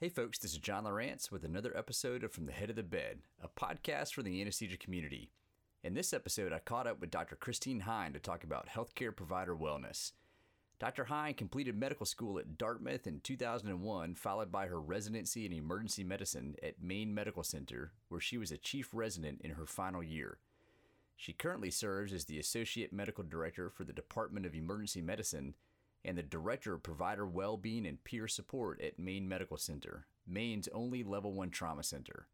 Hey folks, this is John Lawrence with another episode of From the Head of the Bed, a podcast for the anesthesia community. In this episode, I caught up with Dr. Christine Hine to talk about healthcare provider wellness. Dr. Hine completed medical school at Dartmouth in 2001, followed by her residency in emergency medicine at Maine Medical Center, where she was a chief resident in her final year. She currently serves as the Associate Medical Director for the Department of Emergency Medicine and the Director of Provider Wellbeing and Peer Support at Maine Medical Center, Maine's only Level 1 trauma center.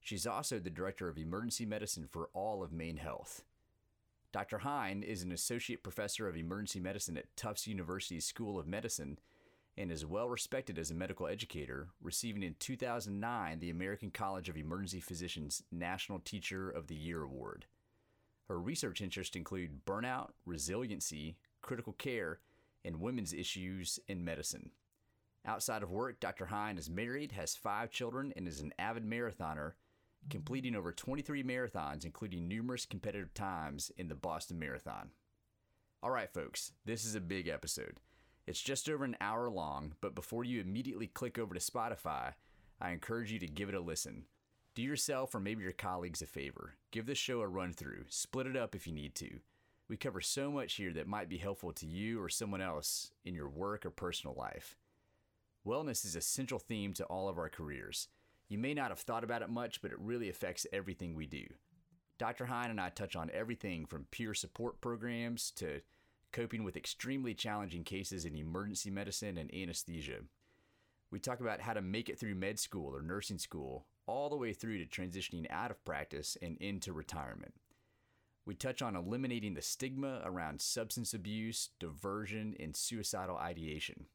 She's also the Director of Emergency Medicine for all of Maine Health. Dr. Hine is an Associate Professor of Emergency Medicine at Tufts University School of Medicine and is well respected as a medical educator, receiving in 2009 the American College of Emergency Physicians National Teacher of the Year Award. Her research interests include burnout, resiliency, critical care, and women's issues in medicine. Outside of work, Dr. Hine is married, has five children, and is an avid marathoner, completing over 23 marathons, including numerous competitive times in the Boston Marathon. All right, folks, this is a big episode. It's just over an hour long, but before you immediately click over to Spotify, I encourage you to give it a listen. Do yourself or maybe your colleagues a favor. Give the show a run through, split it up if you need to. We cover so much here that might be helpful to you or someone else in your work or personal life. Wellness is a central theme to all of our careers. You may not have thought about it much, but it really affects everything we do. Dr. Hine and I touch on everything from peer support programs to coping with extremely challenging cases in emergency medicine and anesthesia. We talk about how to make it through med school or nursing school, all the way through to transitioning out of practice and into retirement. We touch on eliminating the stigma around substance abuse, diversion, and suicidal ideation.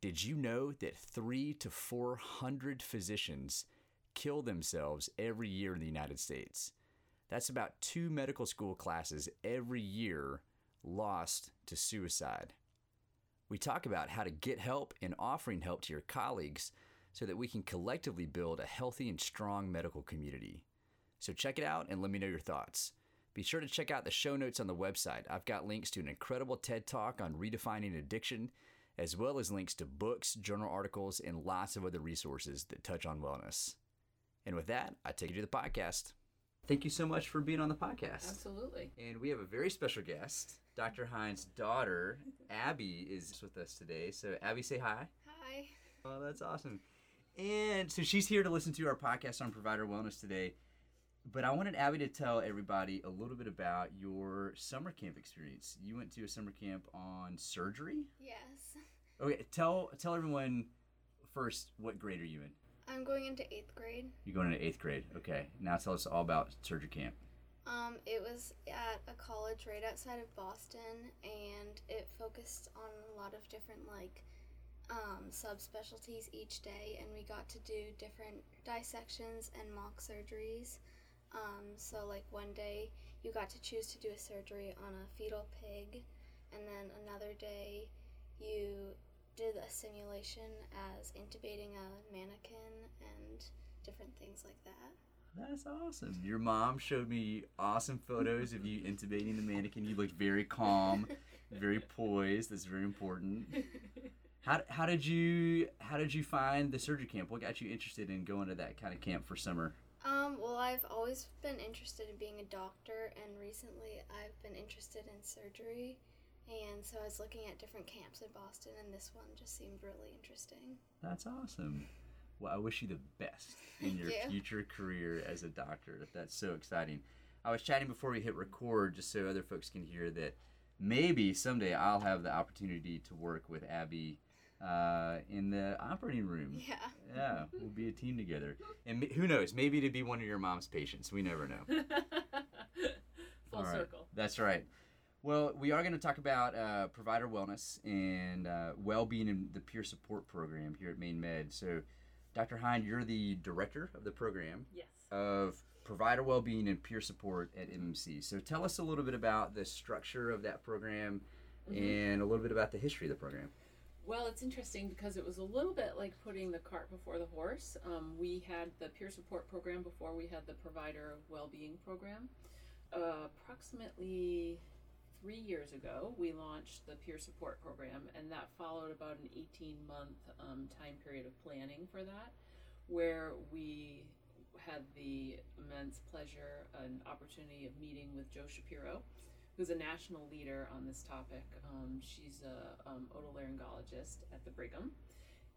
Did you know that three to 400 physicians kill themselves every year in the United States? That's about two medical school classes every year lost to suicide. We talk about how to get help and offering help to your colleagues so that we can collectively build a healthy and strong medical community. So check it out and let me know your thoughts. Be sure to check out the show notes on the website. I've got links to an incredible TED talk on redefining addiction, as well as links to books, journal articles, and lots of other resources that touch on wellness. And with that, I take you to the podcast. Thank you so much for being on the podcast. Absolutely. And we have a very special guest. Dr. Hine's daughter, Abby, is with us today. So, Abby, say hi. Hi. Oh, that's awesome. And so she's here to listen to our podcast on provider wellness today. But I wanted Abby to tell everybody a little bit about your summer camp experience. You went to a summer camp on surgery. Yes. Okay, tell tell everyone first what grade are you in? I'm going into eighth grade. You're going into eighth grade. Okay, now tell us all about surgery camp. Um, it was at a college right outside of Boston, and it focused on a lot of different like um, subspecialties each day, and we got to do different dissections and mock surgeries. Um, so like one day you got to choose to do a surgery on a fetal pig, and then another day you did a simulation as intubating a mannequin and different things like that. That's awesome. Your mom showed me awesome photos of you intubating the mannequin. You looked very calm, very poised. That's very important. How, how did you how did you find the surgery camp? What got you interested in going to that kind of camp for summer? Um, well, I've always been interested in being a doctor, and recently I've been interested in surgery. And so I was looking at different camps in Boston, and this one just seemed really interesting. That's awesome. Well, I wish you the best in your you. future career as a doctor. That's so exciting. I was chatting before we hit record just so other folks can hear that maybe someday I'll have the opportunity to work with Abby uh, in the operating room. Yeah. Yeah, we'll be a team together. And who knows, maybe to be one of your mom's patients. We never know. Full right. circle. That's right. Well, we are going to talk about uh, provider wellness and uh, well-being in the peer support program here at Maine Med. So, Dr. Hine, you're the director of the program Yes. of provider well-being and peer support at MMC. So, tell us a little bit about the structure of that program and a little bit about the history of the program. Well, it's interesting because it was a little bit like putting the cart before the horse. Um, we had the peer support program before we had the provider well-being program. Uh, approximately three years ago, we launched the peer support program, and that followed about an 18 month um, time period of planning for that, where we had the immense pleasure and opportunity of meeting with Jo Shapiro, who's a national leader on this topic. Um, she's a um, otolaryngologist at the Brigham,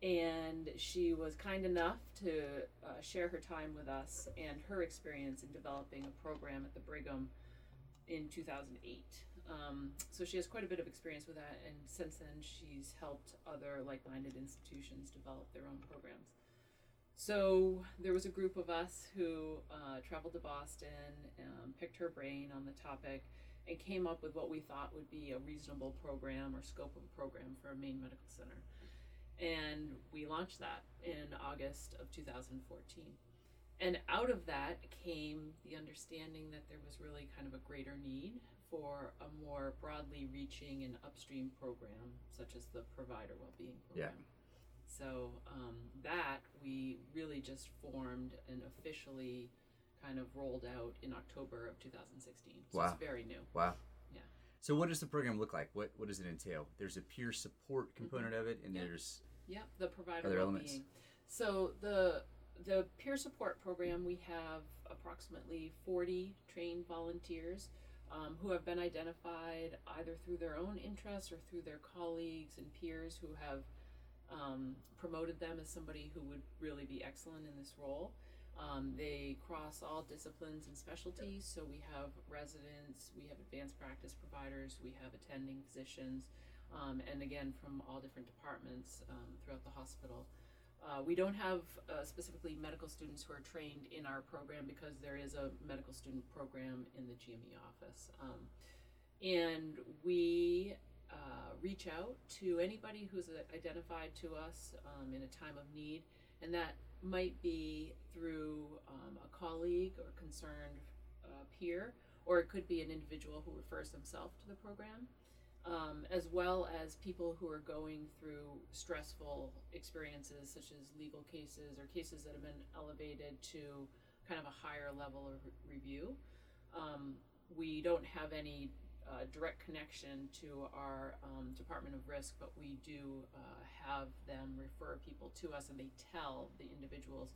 and she was kind enough to uh, share her time with us and her experience in developing a program at the Brigham in 2008. Um, so she has quite a bit of experience with that, and since then she's helped other like-minded institutions develop their own programs. So there was a group of us who uh, traveled to Boston, um, picked her brain on the topic, and came up with what we thought would be a reasonable program or scope of a program for a Maine Medical Center. And we launched that in August of 2014. And out of that came the understanding that there was really kind of a greater need for a more broadly reaching and upstream program, such as the provider well-being program. Yeah. So um, that we really just formed and officially kind of rolled out in October of 2016. So Wow. it's very new. Wow. Yeah. So what does the program look like? What what does it entail? There's a peer support component of it, and Yeah. there's Yep, the provider Other elements? So the the peer support program, we have approximately 40 trained volunteers um, who have been identified either through their own interests or through their colleagues and peers who have um, promoted them as somebody who would really be excellent in this role. Um, they cross all disciplines and specialties, so we have residents, we have advanced practice providers, we have attending physicians, um, and again from all different departments um, throughout the hospital. Uh, we don't have uh, specifically medical students who are trained in our program because there is a medical student program in the GME office. Um, and we uh, reach out to anybody who's uh, identified to us um, in a time of need, and that might be through um, a colleague or concerned uh, peer, or it could be an individual who refers themselves to the program um, as well as people who are going through stressful experiences, such as legal cases or cases that have been elevated to kind of a higher level of re- review. Um, we don't have any uh, direct connection to our um, Department of Risk, but we do uh, have them refer people to us, and they tell the individuals,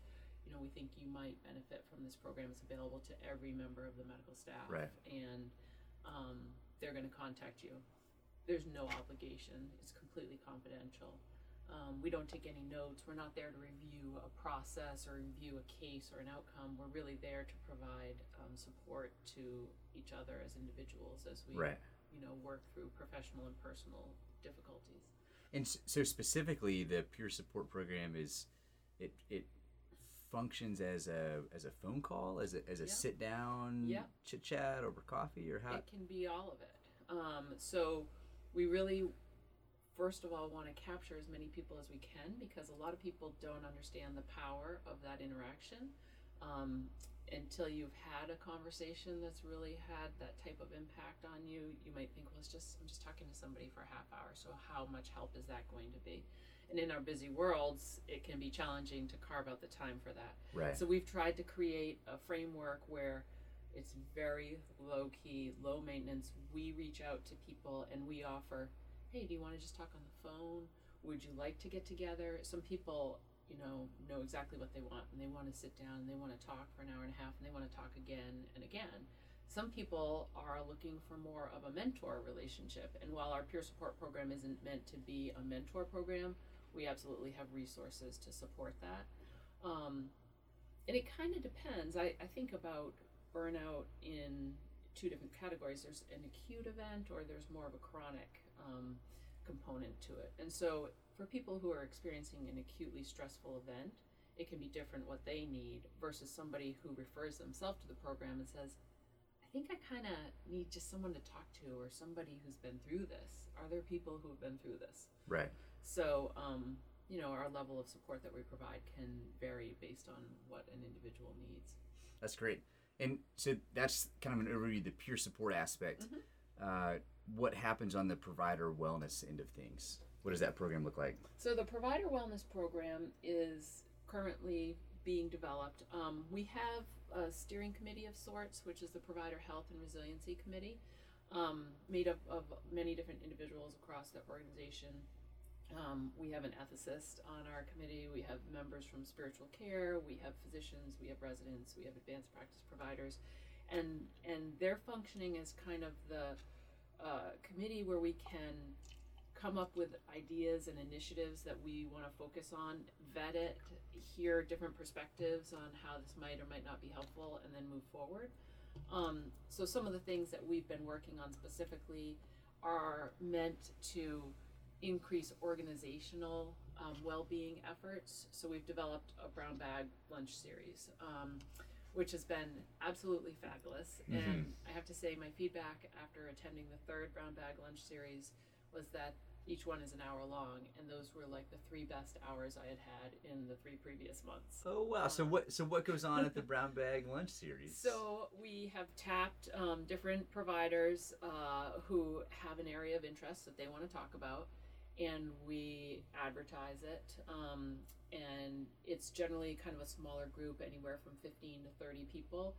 you know, we think you might benefit from this program. It's available to every member of the medical staff, Right. and um, they're going to contact you there's no obligation. It's completely confidential. Um, we don't take any notes. We're not there to review a process or review a case or an outcome. We're really there to provide um, support to each other as individuals as we, right. you know, work through professional and personal difficulties. And so specifically, the peer support program is it it functions as a as a phone call, as a as a Yeah. sit down Yeah. chit chat over coffee, or how? It can be all of it. Um, so we really, first of all, want to capture as many people as we can because a lot of people don't understand the power of that interaction um, until you've had a conversation that's really had that type of impact on you. You might think, well, it's just I'm just talking to somebody for a half hour, so how much help is that going to be? And in our busy worlds, it can be challenging to carve out the time for that. right. So we've tried to create a framework where it's very low key, low maintenance. We reach out to people and we offer, hey, do you want to just talk on the phone? Would you like to get together? Some people, you know, know exactly what they want and they want to sit down and they want to talk for an hour and a half and they want to talk again and again. Some people are looking for more of a mentor relationship. And while our peer support program isn't meant to be a mentor program, we absolutely have resources to support that. Um, and it kind of depends. I, I think about burnout in two different categories there's an acute event, or there's more of a chronic um, component to it. And so, for people who are experiencing an acutely stressful event, it can be different what they need versus somebody who refers themselves to the program and says, I think I kind of need just someone to talk to or somebody who's been through this. Are there people who have been through this? right. So, um, you know, our level of support that we provide can vary based on what an individual needs. That's great. And so that's kind of an overview of the peer support aspect. Mm-hmm. Uh, what happens on the provider wellness end of things? What does that program look like? So, the provider wellness program is currently being developed. Um, we have a steering committee of sorts, which is the Provider Health and Resiliency Committee. um, made up of many different individuals across the organization. Um, we have an ethicist on our committee. We have members from spiritual care. We have physicians. We have residents. We have advanced practice providers, and and they're functioning as kind of the committee where we can come up with ideas and initiatives that we want to focus on, vet it, hear different perspectives on how this might or might not be helpful, and then move forward. Um, so some of the things that we've been working on specifically are meant to increase organizational um, well-being efforts. So we've developed a brown bag lunch series, um, which has been absolutely fabulous. And I have to say, my feedback after attending the third brown bag lunch series was that each one is an hour long, and those were like the three best hours I had had in the three previous months. Oh wow! So Um, what so what goes on at the Brown Bag Lunch Series? So we have tapped um, different providers uh, who have an area of interest that they want to talk about, and we advertise it. Um, and it's generally kind of a smaller group, anywhere from fifteen to thirty people.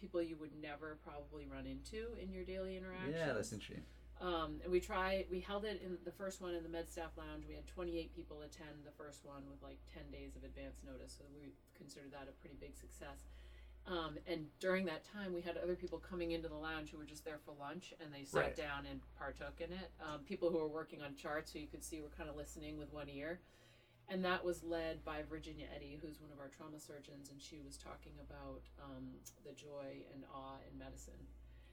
People you would never probably run into in your daily interactions. yeah, that's interesting. Um, and we try. We held it in the first one in the Med Staff Lounge. We had 28 people attend the first one with like 10 days of advance notice, so we considered that a pretty big success. Um, and during that time, we had other people coming into the lounge who were just there for lunch, and they sat Right. down and partook in it. Um, people who were working on charts, who you could see were kind of listening with one ear. And that was led by Virginia Eddy, who's one of our trauma surgeons, and she was talking about um, the joy and awe in medicine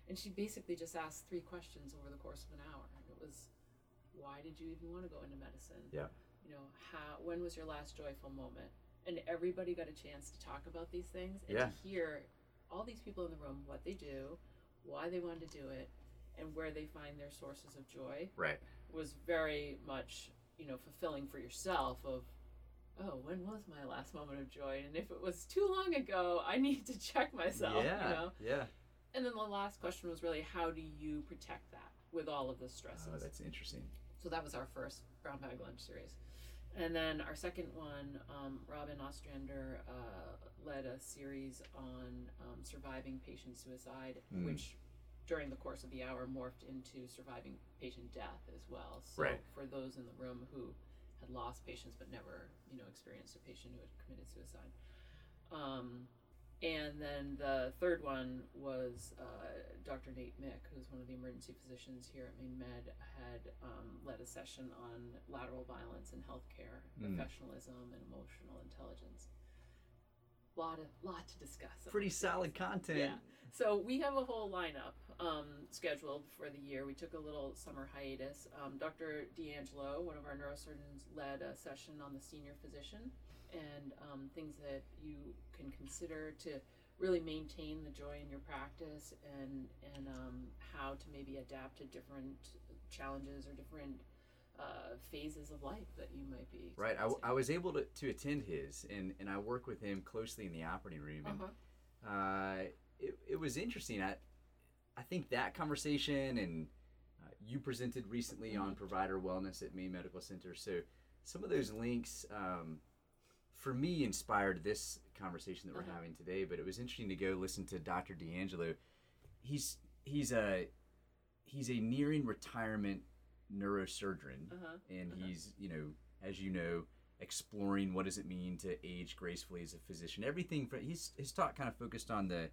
and she basically just asked three questions over the course of an hour and it was why did you even want to go into medicine Yeah. you know how when was your last joyful moment and everybody got a chance to talk about these things and Yeah. to hear all these people in the room what they do why they wanted to do it and where they find their sources of joy Right. was very much you know fulfilling for yourself of oh when was my last moment of joy and if it was too long ago i need to check myself yeah. you know Yeah. and then the last question was really how do you protect that with all of the stresses? Oh, that's interesting. so that was our first brown bag lunch series. And then our second one, um, Robin Ostrander uh, led a series on um, surviving patient suicide, Mm. which during the course of the hour morphed into surviving patient death as well. So Right. for those in the room who had lost patients but never, you know, experienced a patient who had committed suicide. Um, and then the third one was uh, Dr. Nate Mick, who's one of the emergency physicians here at Maine Med, had um, led a session on lateral violence in healthcare, Mm. professionalism, and emotional intelligence. Lot of lot to discuss. Pretty solid content. Yeah. So we have a whole lineup um, scheduled for the year. We took a little summer hiatus. Um, Dr. D'Angelo, one of our neurosurgeons, led a session on the senior physician and um, things that you can consider to really maintain the joy in your practice and and um, how to maybe adapt to different challenges or different uh, phases of life that you might be. Right. I, w- I was able to, to attend his, and, and I work with him closely in the operating room. And Uh-huh. uh, it, it was interesting. I, I think that conversation, and uh, you presented recently Mm-hmm. on provider wellness at Maine Medical Center. So some of those links, um, for me, inspired this conversation that we're Uh-huh. having today. But it was interesting to go listen to Dr. D'Angelo. He's he's a he's a nearing retirement neurosurgeon Uh-huh. and Uh-huh. he's you know as you know exploring what does it mean to age gracefully as a physician everything from his his talk kind of focused on the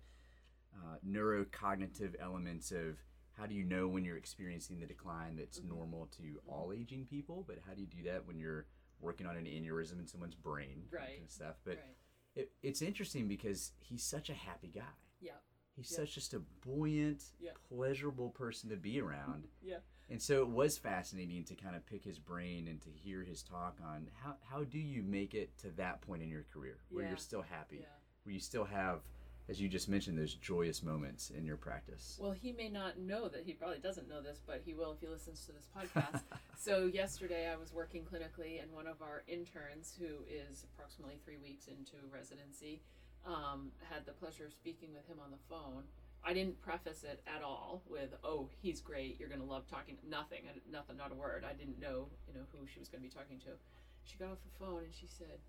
uh, neurocognitive elements of how do you know when you're experiencing the decline that's Mhm. normal to all aging people but how do you do that when you're working on an aneurysm in someone's brain Right. kind of stuff but right. it, it's interesting because he's such a happy guy Yeah. he's Yeah. such just a buoyant Yeah. pleasurable person to be around Yeah. and so it was fascinating to kind of pick his brain and to hear his talk on how, how do you make it to that point in your career where Yeah. you're still happy, where you still have, as you just mentioned, those joyous moments in your practice. Well, he may not know that. He probably doesn't know this, but he will if he listens to this podcast. so, yesterday I was working clinically, and one of our interns, who is approximately three weeks into residency, um, had the pleasure of speaking with him on the phone. I didn't preface it at all with, "Oh, he's great. You're gonna love talking." Nothing. Nothing. Not a word. I didn't know, you know, who she was gonna be talking to. She got off the phone and she said,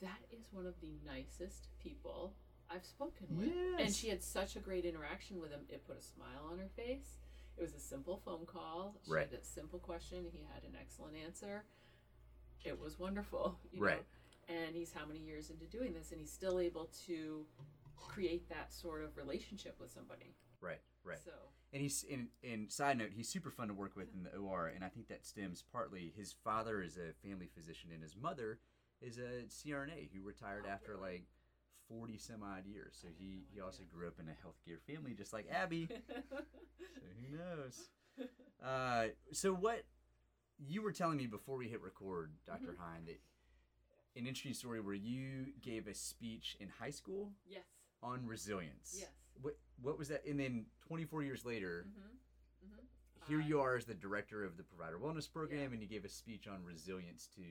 "That is one of the nicest people I've spoken with." And she had such a great interaction with him. It put a smile on her face. It was a simple phone call. She Right. had a simple question. He had an excellent answer. It was wonderful. Right. Know? And he's how many years into doing this, and he's still able to create that sort of relationship with somebody. Right, right. So And he's in. In side note, he's super fun to work with in the OR, and I think that stems partly his father is a family physician, and his mother is a CRNA who retired Oh, after really? like forty some odd years. So he no he also grew up in a healthcare family, just like Abby. so who knows? Uh, so what you were telling me before we hit record, doctor Mhm. Hine, that an interesting story where you gave a speech in high school yes, on resilience. yes. What what was that? And then 24 years later, Mm-hmm. Mm-hmm. here I- you are as the director of the provider wellness program, Yeah. and you gave a speech on resilience to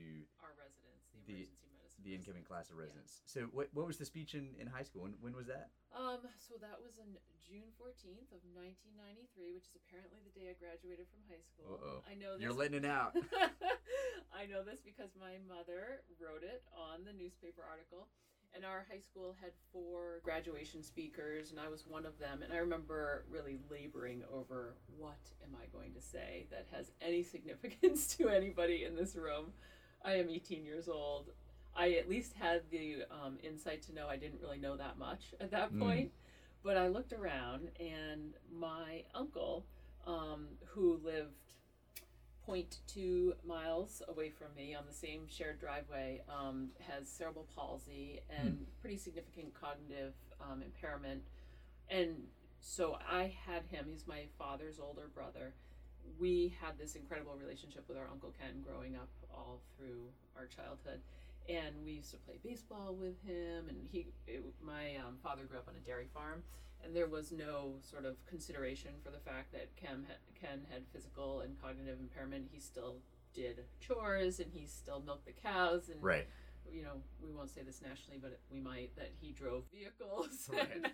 Our residents, the emergency. The incoming class of Yeah. residents. So what what was the speech in, in high school? When, when was that? Um, so that was on June fourteenth of nineteen ninety three, which is apparently the day I graduated from high school. Uh-oh. I know this. You're letting it out. I know this because my mother wrote it on the newspaper article. And our high school had four graduation speakers, and I was one of them. And I remember really laboring over what am I going to say that has any significance to anybody in this room. I am 18 years old. I at least had the um, insight to know I didn't really know that much at that Mm. point. But I looked around, and my uncle, um, who lived 0.2 miles away from me on the same shared driveway, um, has cerebral palsy and pretty significant cognitive um, impairment. And so I had him, he's my father's older brother. We had this incredible relationship with our Uncle Ken growing up all through our childhood. And we used to play baseball with him. And he, it, my um, father grew up on a dairy farm and there was no sort of consideration for the fact that Ken had, Ken had physical and cognitive impairment. He still did chores and he still milked the cows and Right. you know we won't say this nationally, but we might that he drove vehicles. Right.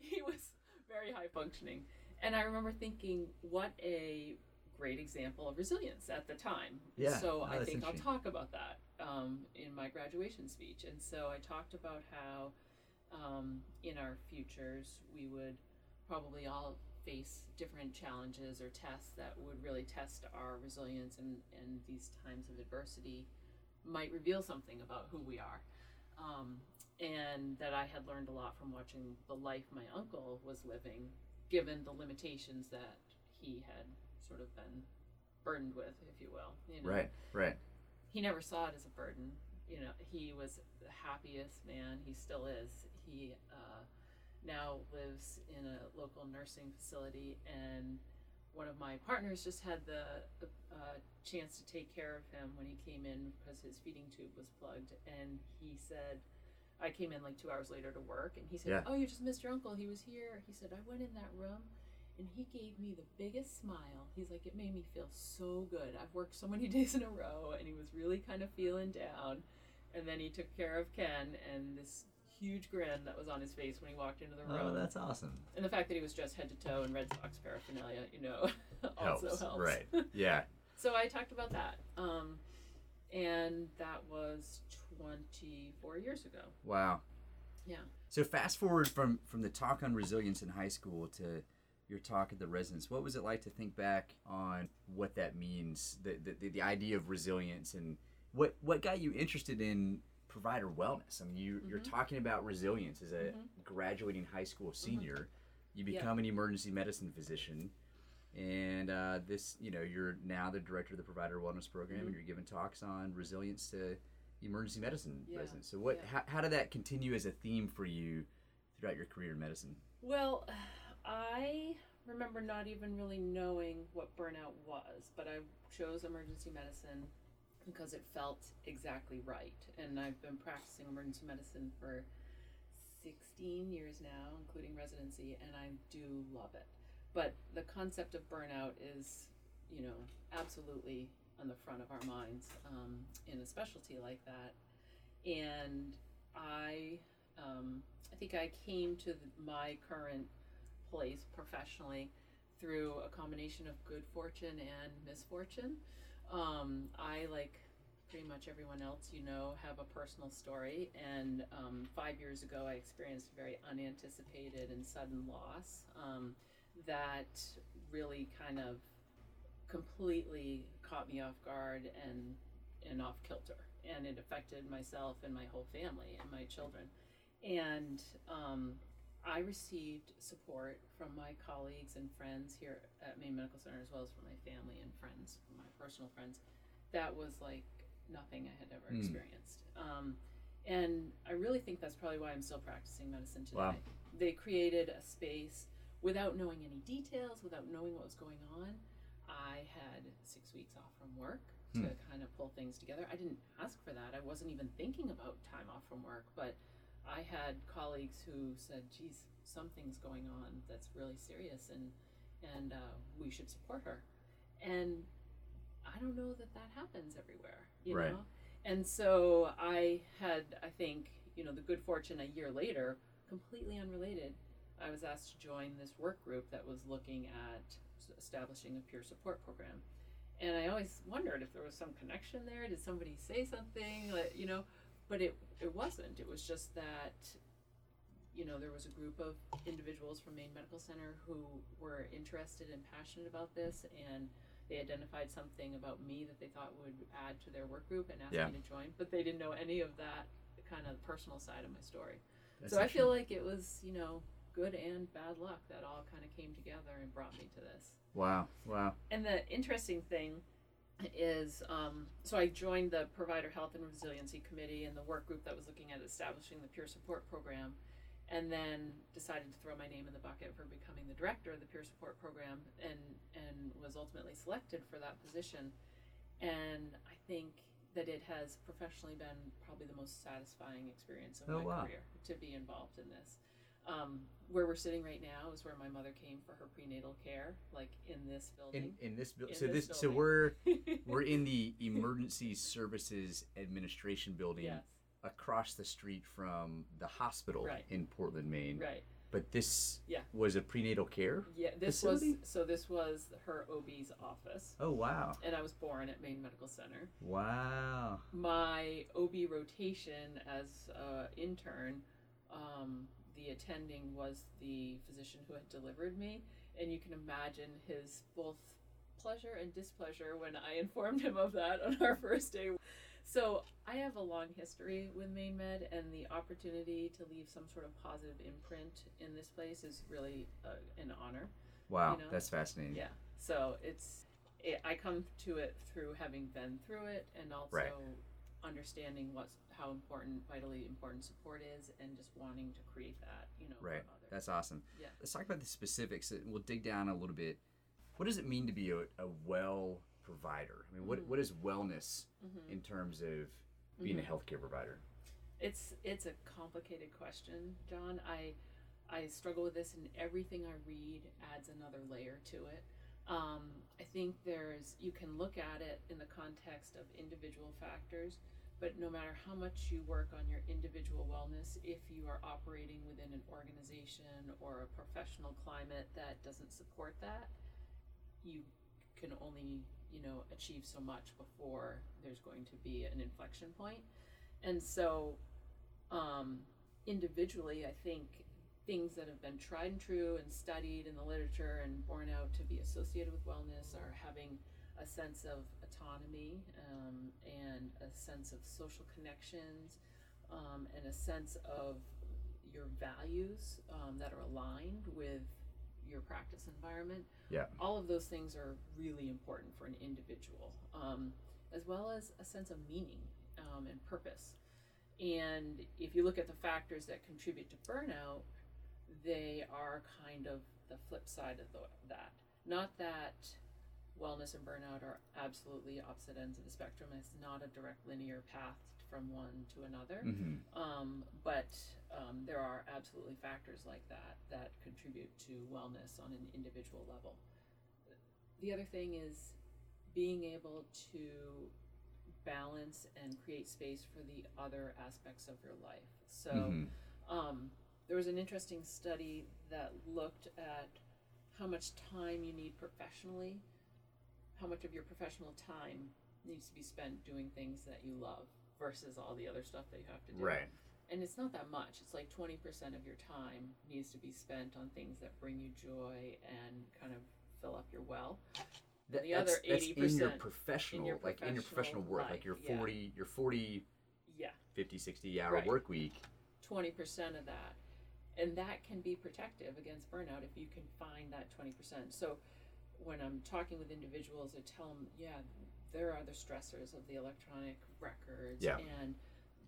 he was very high functioning, and I remember thinking, what a great example of resilience at the time. Yeah, So no, I think I'll talk about that um, in my graduation speech, and so I talked about how um, in our futures we would probably all face different challenges or tests that would really test our resilience and, and these times of adversity might reveal something about who we are um, and that i had learned a lot from watching the life my uncle was living given the limitations that he had sort of been burdened with if you will you know? Right. Right. He never saw it as a burden. You know, he was the happiest man. He still is. He uh, now lives in a local nursing facility, and one of my partners just had the uh, chance to take care of him when he came in because his feeding tube was plugged, and he said. I came in like two hours later to work, and he said, Yeah. "Oh, you just missed your uncle. He was here." He said, "I went in that room, and he gave me the biggest smile. He's like, it made me feel so good. I've worked so many days in a row, and he was really kind of feeling down. And then he took care of Ken, and this huge grin that was on his face when he walked into the room. Oh, that's awesome. and the fact that he was dressed head to toe in Red Sox paraphernalia, you know, also Helps, helps. right. Yeah. so I talked about that. Um, and that was 24 years ago. Wow. Yeah. So fast forward from from the talk on resilience in high school to your talk at the residence. What was it like to think back on what that means, the the, the, idea of resilience, and what what got you interested in provider wellness? I mean, you you're Mhm. talking about resilience as a Mhm. graduating high school senior. You Yeah. become an emergency medicine physician. And uh, this, you know, you're now the director of the provider wellness program, and you're giving talks on resilience to emergency medicine Yeah, residents. So, what? yeah. How, how did that continue as a theme for you throughout your career in medicine? Well, I remember not even really knowing what burnout was, but I chose emergency medicine because it felt exactly right. And I've been practicing emergency medicine for 16 years now, including residency, and I do love it. But the concept of burnout is, you know, absolutely on the front of our minds um, in a specialty like that. And I, um, I think I came to the, my current place professionally through a combination of good fortune and misfortune. Um, I, like pretty much everyone else you know, have a personal story. And um, five years ago, I experienced a very unanticipated and sudden loss. Um, that really kind of completely caught me off guard and and off kilter and it affected myself and my whole family and my children and um, i received support from my colleagues and friends here at maine medical center as well as from my family and friends my personal friends that was like nothing i had ever Mm. experienced um, and i really think that's probably why i'm still practicing medicine today Wow. they created a space without knowing any details without knowing what was going on I had six weeks off from work to Hmm. kind of pull things together. I didn't ask for that. I wasn't even thinking about time off from work, but I had colleagues who said, "Geez, something's going on that's really serious, and and uh, we should support her." And I don't know that that happens everywhere, you Right. know. And so I had, I think, you know, the good fortune a year later, completely unrelated, I was asked to join this work group that was looking at establishing a peer support program. And I always wondered if there was some connection there. Did somebody say something, like, you know? But it it wasn't. It was just that, you know, there was a group of individuals from Maine Medical Center who were interested and passionate about this, and they identified something about me that they thought would add to their work group and asked Yeah. me to join. But they didn't know any of that kind of personal side of my story That's so I feel like it was, you know, good and bad luck that all kind of came together and brought me to this. Wow. Wow. And the interesting thing is, um, so I joined the Provider Health and Resiliency Committee and the work group that was looking at establishing the peer support program, and then decided to throw my name in the bucket for becoming the director of the peer support program, and and was ultimately selected for that position. And I think that it has professionally been probably the most satisfying experience of Oh, my wow. career to be involved in this. Um, where we're sitting right now is where my mother came for her prenatal care, like in this building. in this building. In So this this. So we're we're in the Emergency Services Administration building yes, across the street from the hospital Right. in Portland, Maine. right. But this Yeah. was a prenatal care. Yeah, this Facility? was so. This was her OB's office, Oh wow. and I was born at Maine Medical Center. Wow. My OB rotation as uh, intern, um, the attending was the physician who had delivered me, and you can imagine his both pleasure and displeasure when I informed him of that on our first day. So I have a long history with Maine Med, and the opportunity to leave some sort of positive imprint in this place is really uh, an honor. Wow. You know? That's fascinating. Yeah. So it's it, I come to it through having been through it and also Right. Understanding what's how important vitally important support is and just wanting to create that, you know, Right. That's awesome. Yeah. Let's talk about the specifics. We'll dig down a little bit. What does it mean to be a, a well provider? I mean, what, Mm. what is wellness Mhm. in terms of being Mhm. a healthcare provider? It's it's a complicated question, John. I I struggle with this, and everything I read adds another layer to it. Um, I think there's you can look at it in the context of individual factors, but no matter how much you work on your individual wellness, if you are operating within an organization or a professional climate that doesn't support that, you can only you know achieve so much before there's going to be an inflection point. and so um, individually i think things that have been tried and true and studied in the literature and borne out to be associated with wellness are having a sense of autonomy um, and a sense of social connections um, and a sense of your values um, that are aligned with your practice environment Yeah. all of those things are really important for an individual, um, as well as a sense of meaning um, and purpose. And if you look at the factors that contribute to burnout, they are kind of the flip side of the, that. Not that wellness and burnout are absolutely opposite ends of the spectrum. It's not a direct linear path from one to another. Mm-hmm. Um, but um, there are absolutely factors like that that contribute to wellness on an individual level. The other thing is being able to balance and create space for the other aspects of your life. So, Mhm. um, there was an interesting study that looked at how much time you need professionally, how much of your professional time needs to be spent doing things that you love versus all the other stuff that you have to do. Right. and it's not that much. It's like 20% of your time needs to be spent on things that bring you joy and kind of fill up your well. That, the that's, other that's in your 80% professional, your like in your professional work, life, like your yeah. 40, your 40, Yeah, 50, 60 hour Right. work week. 20% of that. And that can be protective against burnout if you can find that 20%. So when I'm talking with individuals, I tell them, yeah, there are the stressors of the electronic records Yeah. and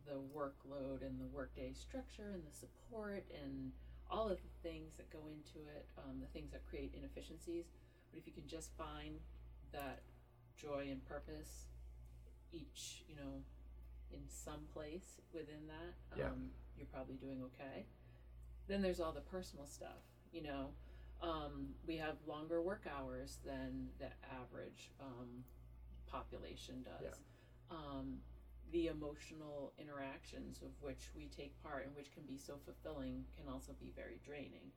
the workload and the workday structure and the support and all of the things that go into it, um, the things that create inefficiencies. But if you can just find that joy and purpose each, you know, in some place within that, um, Yeah. you're probably doing okay. Then there's all the personal stuff, you know. Um, we have longer work hours than the average um, population does. Um, the emotional interactions of which we take part and which can be so fulfilling can also be very draining.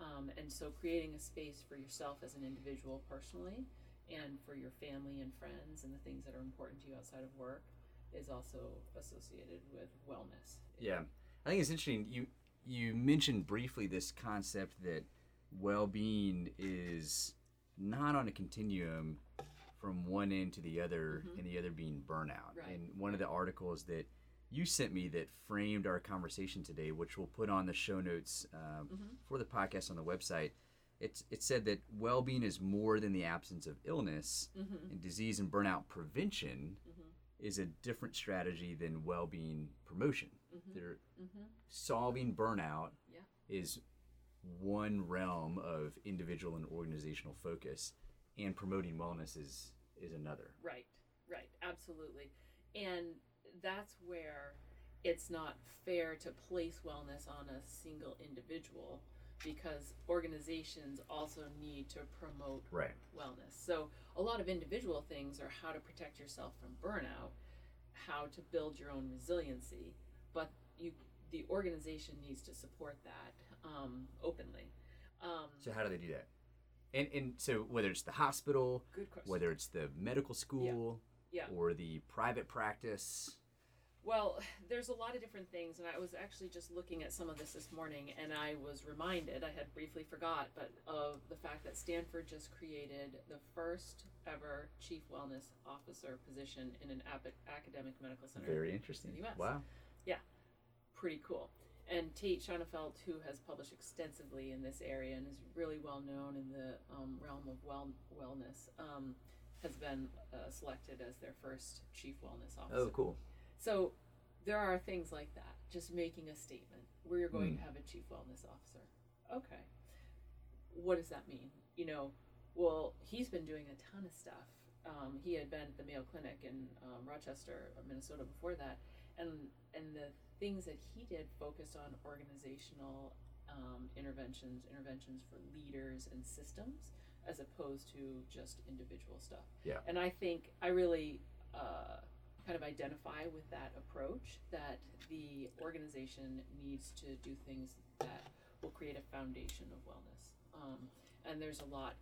Um, and so, creating a space for yourself as an individual personally and for your family and friends and the things that are important to you outside of work is also associated with wellness. Yeah, I think it's interesting. You you mentioned briefly this concept that well-being is not on a continuum from one end to the other, Mhm. and the other being burnout. Right. And one of the articles that you sent me that framed our conversation today, which we'll put on the show notes um, Mhm. for the podcast on the website. It's, it said that well-being is more than the absence of illness, Mm-hmm. and disease and burnout prevention Mhm. is a different strategy than well-being promotion. Mhm. They're Mm-hmm. solving burnout Yeah. is one realm of individual and organizational focus, and promoting wellness is is another. Right, right, absolutely. And that's where it's not fair to place wellness on a single individual because organizations also need to promote Right. wellness. So a lot of individual things are how to protect yourself from burnout, how to build your own resiliency, but you the organization needs to support that um, openly. Um, So how do they do that? And and so whether it's the hospital, good question. whether it's the medical school, Yeah. or the private practice. Well, there's a lot of different things, and I was actually just looking at some of this this morning, and I was reminded, I had briefly forgot, but of the fact that Stanford just created the first ever chief wellness officer position in an ap- academic medical center. Very interesting. in the US. Wow. Yeah, pretty cool. And Tait Shanafelt, who has published extensively in this area and is really well known in the um, realm of well wellness, um, has been uh, selected as their first chief wellness officer. Oh, cool. So there are things like that. Just making a statement. We're going Hmm. to have a chief wellness officer. Okay. What does that mean? You know, well, he's been doing a ton of stuff. Um, he had been at the Mayo Clinic in um, Rochester, Minnesota before that, and and the things that he did focused on organizational um, interventions, interventions for leaders and systems, as opposed to just individual stuff. Yeah. And I think I really uh, kind of identify with that approach that the organization needs to do things that will create a foundation of wellness. Um, and there's a lot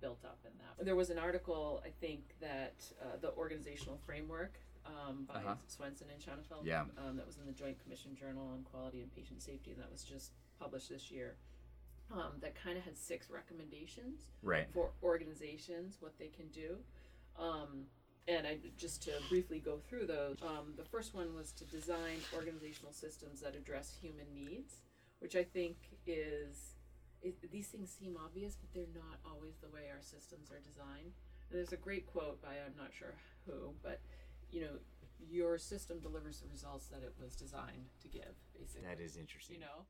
built up in that. There was an article, I think, that uh, the organizational framework um, by Uh-huh. Swensen and Shanafelt Yeah. um, that was in the Joint Commission Journal on Quality and Patient Safety, and that was just published this year. Um, that kind of had six recommendations Right. for organizations what they can do. Um, and I just to briefly go through those. Um, the first one was to design organizational systems that address human needs, which I think is it, these things seem obvious, but they're not always the way our systems are designed. And there's a great quote by I'm not sure who, but you know, your system delivers the results that it was designed to give, basically. That is interesting. you know,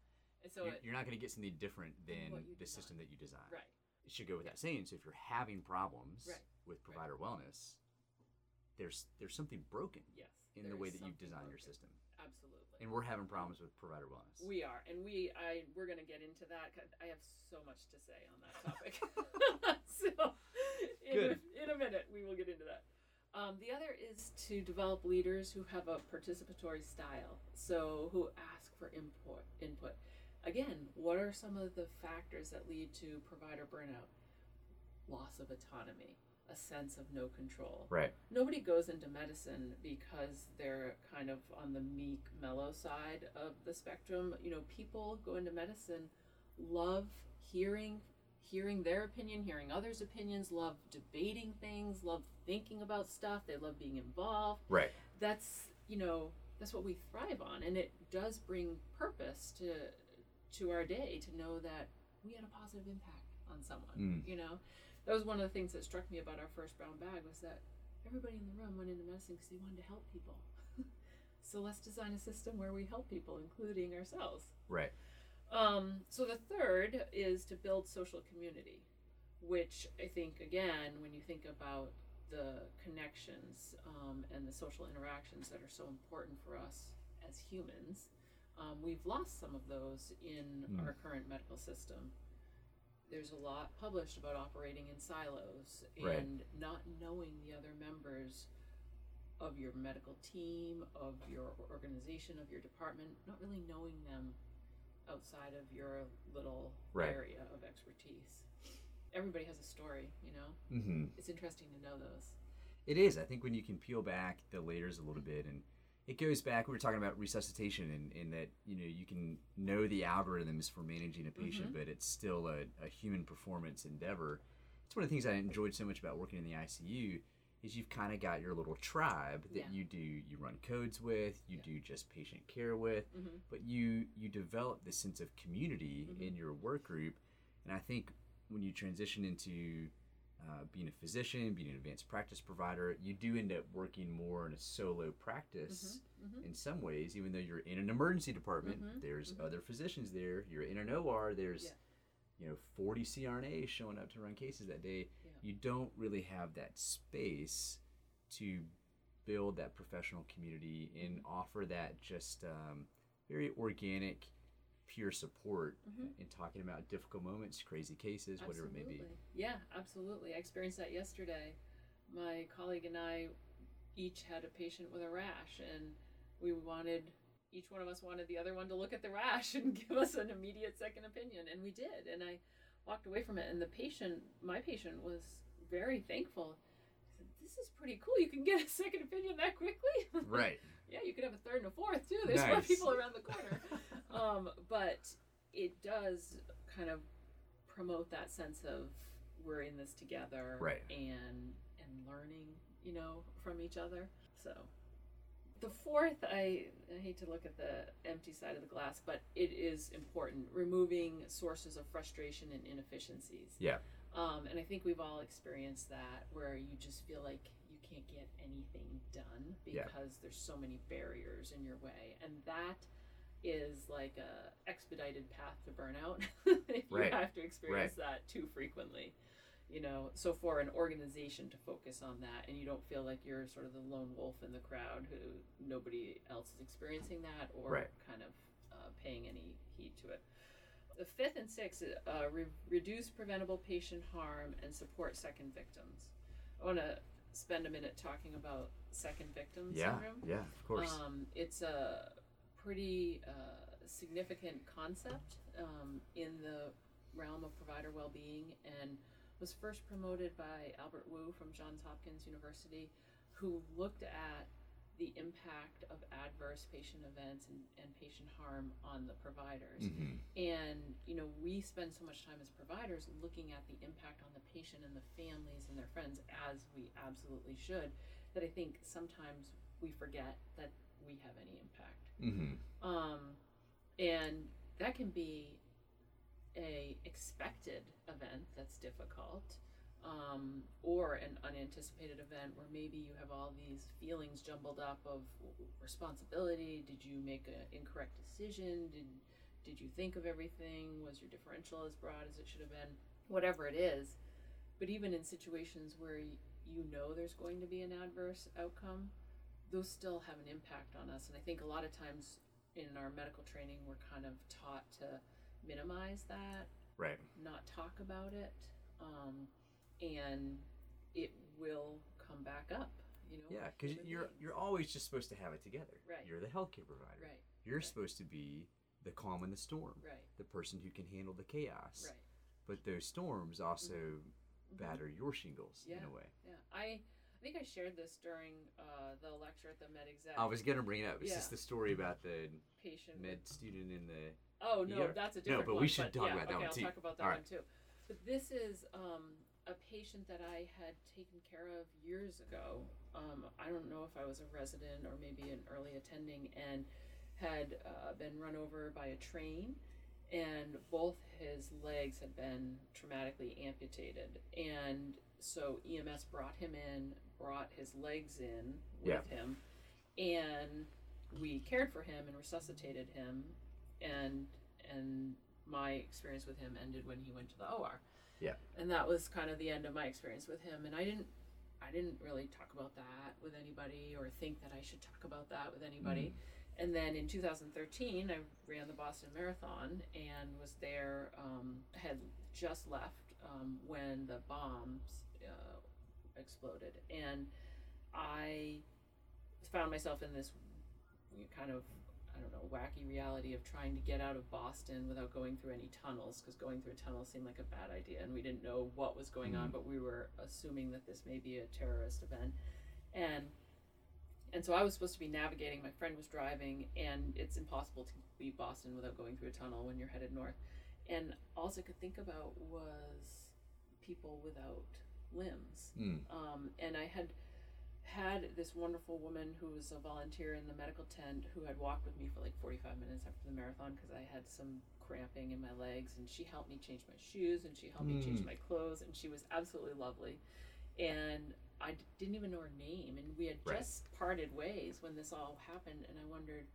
and so you're, it, you're not going to get something different than the system that you design. right. It should go without saying. So if you're having problems Right. with provider wellness, there's there's something broken Yes. in the way that you've designed your system. Absolutely. And we're having problems with provider wellness. We are, and we I we're gonna get into that I have so much to say on that topic. so, in Good. A, in a minute, we will get into that. Um, the other is to develop leaders who have a participatory style, so who ask for input. Input. Again, what are some of the factors that lead to provider burnout? Loss of autonomy. a sense of no control. Right. Nobody goes into medicine because they're kind of on the meek, mellow side of the spectrum. You know, people go into medicine love hearing hearing their opinion, hearing others' opinions, love debating things, love thinking about stuff, they love being involved. Right. That's, you know, that's what we thrive on and it does bring purpose to to our day to know that we had a positive impact on someone, Mm. you know. That was one of the things that struck me about our first brown bag was that everybody in the room went into medicine because they wanted to help people. so let's design a system where we help people, including ourselves. Right. Um, so the third is to build social community, which I think again, when you think about the connections um, and the social interactions that are so important for us as humans, um, we've lost some of those in Mm. our current medical system. There's a lot published about operating in silos and Right. not knowing the other members of your medical team, of your organization, of your department, not really knowing them outside of your little Right. area of expertise. Everybody has a story, you know? Mm-hmm. It's interesting to know those. It is. I think when you can peel back the layers a little bit, and it goes back. We were talking about resuscitation, and, and that you know you can know the algorithms for managing a patient, but it's still a, a human performance endeavor. It's one of the things I enjoyed so much about working in the ICU is you've kind of got your little tribe that Yeah. you do you run codes with, you Yeah. do just patient care with, Mhm. but you you develop this sense of community Mhm. in your work group, and I think when you transition into uh, being a physician, being an advanced practice provider, you do end up working more in a solo practice Mhm. in some ways, even though you're in an emergency department, Mhm, there's mhm. other physicians there, you're in an OR, there's, Yeah. you know, 40 CRNAs showing up to run cases that day. Yeah. You don't really have that space to build that professional community and Mm-hmm. offer that just um, very organic, pure support Mhm. in talking about difficult moments, crazy cases, whatever it may be. Yeah, absolutely. I experienced that yesterday. My colleague and I each had a patient with a rash, and we wanted each one of us wanted the other one to look at the rash and give us an immediate second opinion, and we did. And I walked away from it, and the patient, my patient, was very thankful. He said, "This is pretty cool. You can get a second opinion that quickly." Right. Yeah, you could have a third and a fourth too. There's more people around the corner. um, but it does kind of promote that sense of we're in this together, Right. And and learning, you know, from each other. So the fourth, I, I hate to look at the empty side of the glass, but it is important. Removing sources of frustration and inefficiencies. Yeah. Um, and I think we've all experienced that where you just feel like can't get anything done Yeah. because there's so many barriers in your way. And that is like a expedited path to burnout if Right. you have to experience that too frequently. You know, so for an organization to focus on that and you don't feel like you're sort of the lone wolf in the crowd who nobody else is experiencing that or Right. kind of uh, paying any heed to it. The fifth and sixth, uh, re- reduce preventable patient harm and support second victims. I want to spend a minute talking about second victim Yeah. syndrome. Yeah, of course. Um, it's a pretty uh, significant concept um, in the realm of provider well-being and was first promoted by Albert Wu from Johns Hopkins University, who looked at the impact of adverse patient events and, and patient harm on the providers. Mhm. And, you know, we spend so much time as providers looking at the impact on the patient and the families and their friends, as we absolutely should, that I think sometimes we forget that we have any impact. Mhm. Um, and that can be a expected event that's difficult. Um, or an unanticipated event where maybe you have all these feelings jumbled up of responsibility. Did you make an incorrect decision? Did did you think of everything? Was your differential as broad as it should have been? Whatever it is. But even in situations where you know there's going to be an adverse outcome, those still have an impact on us. And I think a lot of times in our medical training, we're kind of taught to minimize that, Right. not talk about it, um, and it will come back up. You know, Yeah, because you're you're always just supposed to have it together. Right. You're the healthcare provider. right, You're Right. supposed to be the calm in the storm, right, the person who can handle the chaos. right. But those storms also batter your shingles in a way. Yeah, I I think I shared this during uh, the lecture at the Med Exec. I was gonna bring it up. It's Yeah. just the story about the patient. med student in the. oh no, Yeah. that's a different. One. No, but we one, should talk yeah, about that okay, one I'll too. talk about that one too. But this is um, a patient that I had taken care of years ago. Um, I don't know if I was a resident or maybe an early attending, and had uh, been run over by a train, and both his legs had been traumatically amputated, and so EMS brought him in, brought his legs in with Yeah. him, and we cared for him and resuscitated him, and and my experience with him ended when he went to the OR. Yeah. And that was kind of the end of my experience with him, and I didn't I didn't really talk about that with anybody or think that I should talk about that with anybody. And then in 2013, I ran the Boston Marathon and was there, um, had just left um, when the bombs uh, exploded. And I found myself in this kind of, I don't know, wacky reality of trying to get out of Boston without going through any tunnels, because going through a tunnel seemed like a bad idea. And we didn't know what was going on, Mm. but we were assuming that this may be a terrorist event. And and so I was supposed to be navigating. My friend was driving, and it's impossible to leave Boston without going through a tunnel when you're headed north. And all I could think about was people without limbs. Mm. Um, and I had had this wonderful woman who was a volunteer in the medical tent who had walked with me for like 45 minutes after the marathon because I had some cramping in my legs and she helped me change my shoes and she helped me change Mm. my clothes and she was absolutely lovely and I d- didn't even know her name and we had Right. just parted ways when this all happened and I wondered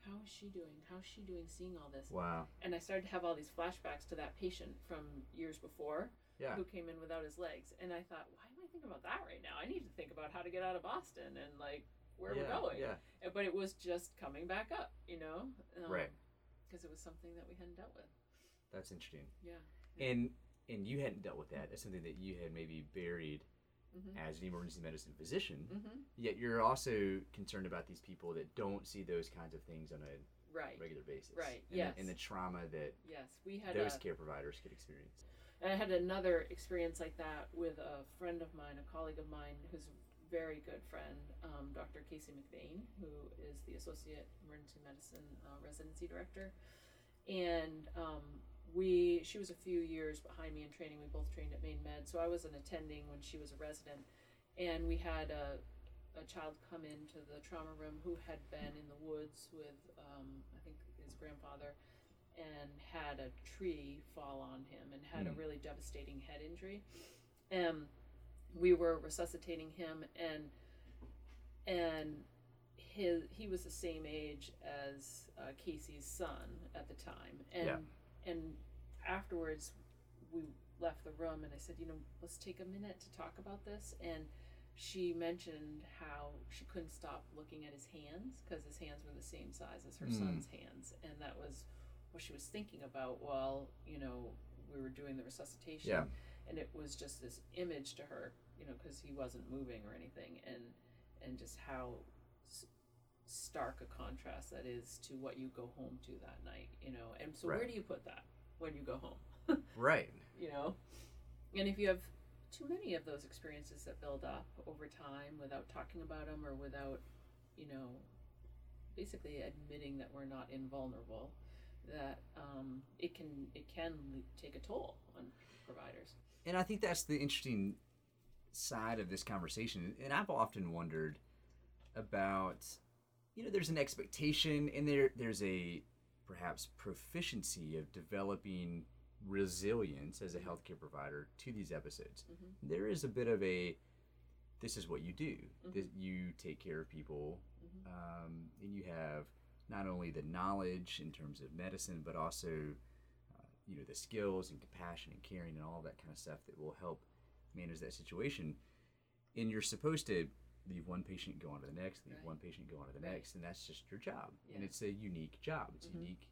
how is she doing how's she doing seeing all this Wow. and I started to have all these flashbacks to that patient from years before Yeah. who came in without his legs. And I thought, why I about that right now? I need to think about how to get out of Boston and like where yeah, we're going. Yeah. But it was just coming back up, you know? Um, Right. Because it was something that we hadn't dealt with. That's interesting. Yeah. And and you hadn't dealt with that. That's something that you had maybe buried Mm-hmm. as an emergency medicine physician. Mm-hmm. Yet you're also concerned about these people that don't see those kinds of things on a Right. regular basis. Right, And yes. The, and the trauma that Yes. We had those a, care providers could experience. And I had another experience like that with a friend of mine, a colleague of mine, who's a very good friend, um, Dr. Casey McVeigh, who is the Associate Emergency Medicine uh, Residency Director. And um, we, she was a few years behind me in training. We both trained at Maine Med, so I was an attending when she was a resident. And we had a, a child come into the trauma room who had been in the woods with, um, I think, his grandfather and had a tree fall on him and had a Hmm. really devastating head injury. And we were resuscitating him and and his he was the same age as uh, Casey's son at the time. And Yeah. and afterwards we left the room and I said, you know, let's take a minute to talk about this and she mentioned how she couldn't stop looking at his hands because his hands were the same size as her Hmm. son's hands and that was what she was thinking about while you know we were doing the resuscitation. Yeah. and it was just this image to her you know because he wasn't moving or anything and and just how s- stark a contrast that is to what you go home to that night you know? And so where do you put that when you go home? Right. you know? And if you have too many of those experiences that build up over time without talking about them or without you know basically admitting that we're not invulnerable that um, it can it can take a toll on providers And I think that's the interesting side of this conversation. And I've often wondered about, you know, there's an expectation and there there's a perhaps proficiency of developing resilience as a healthcare provider to these episodes. Mhm. There is a bit of a this is what you do. Mhm. That you take care of people, Mhm. um, and you have not only the knowledge in terms of medicine, but also uh, you know the skills and compassion and caring and all that kind of stuff that will help manage that situation. And you're supposed to leave one patient, go on to the next, leave Right. one patient, go on to the Right. next, and that's just your job. And it's a unique job. It's Mhm. a unique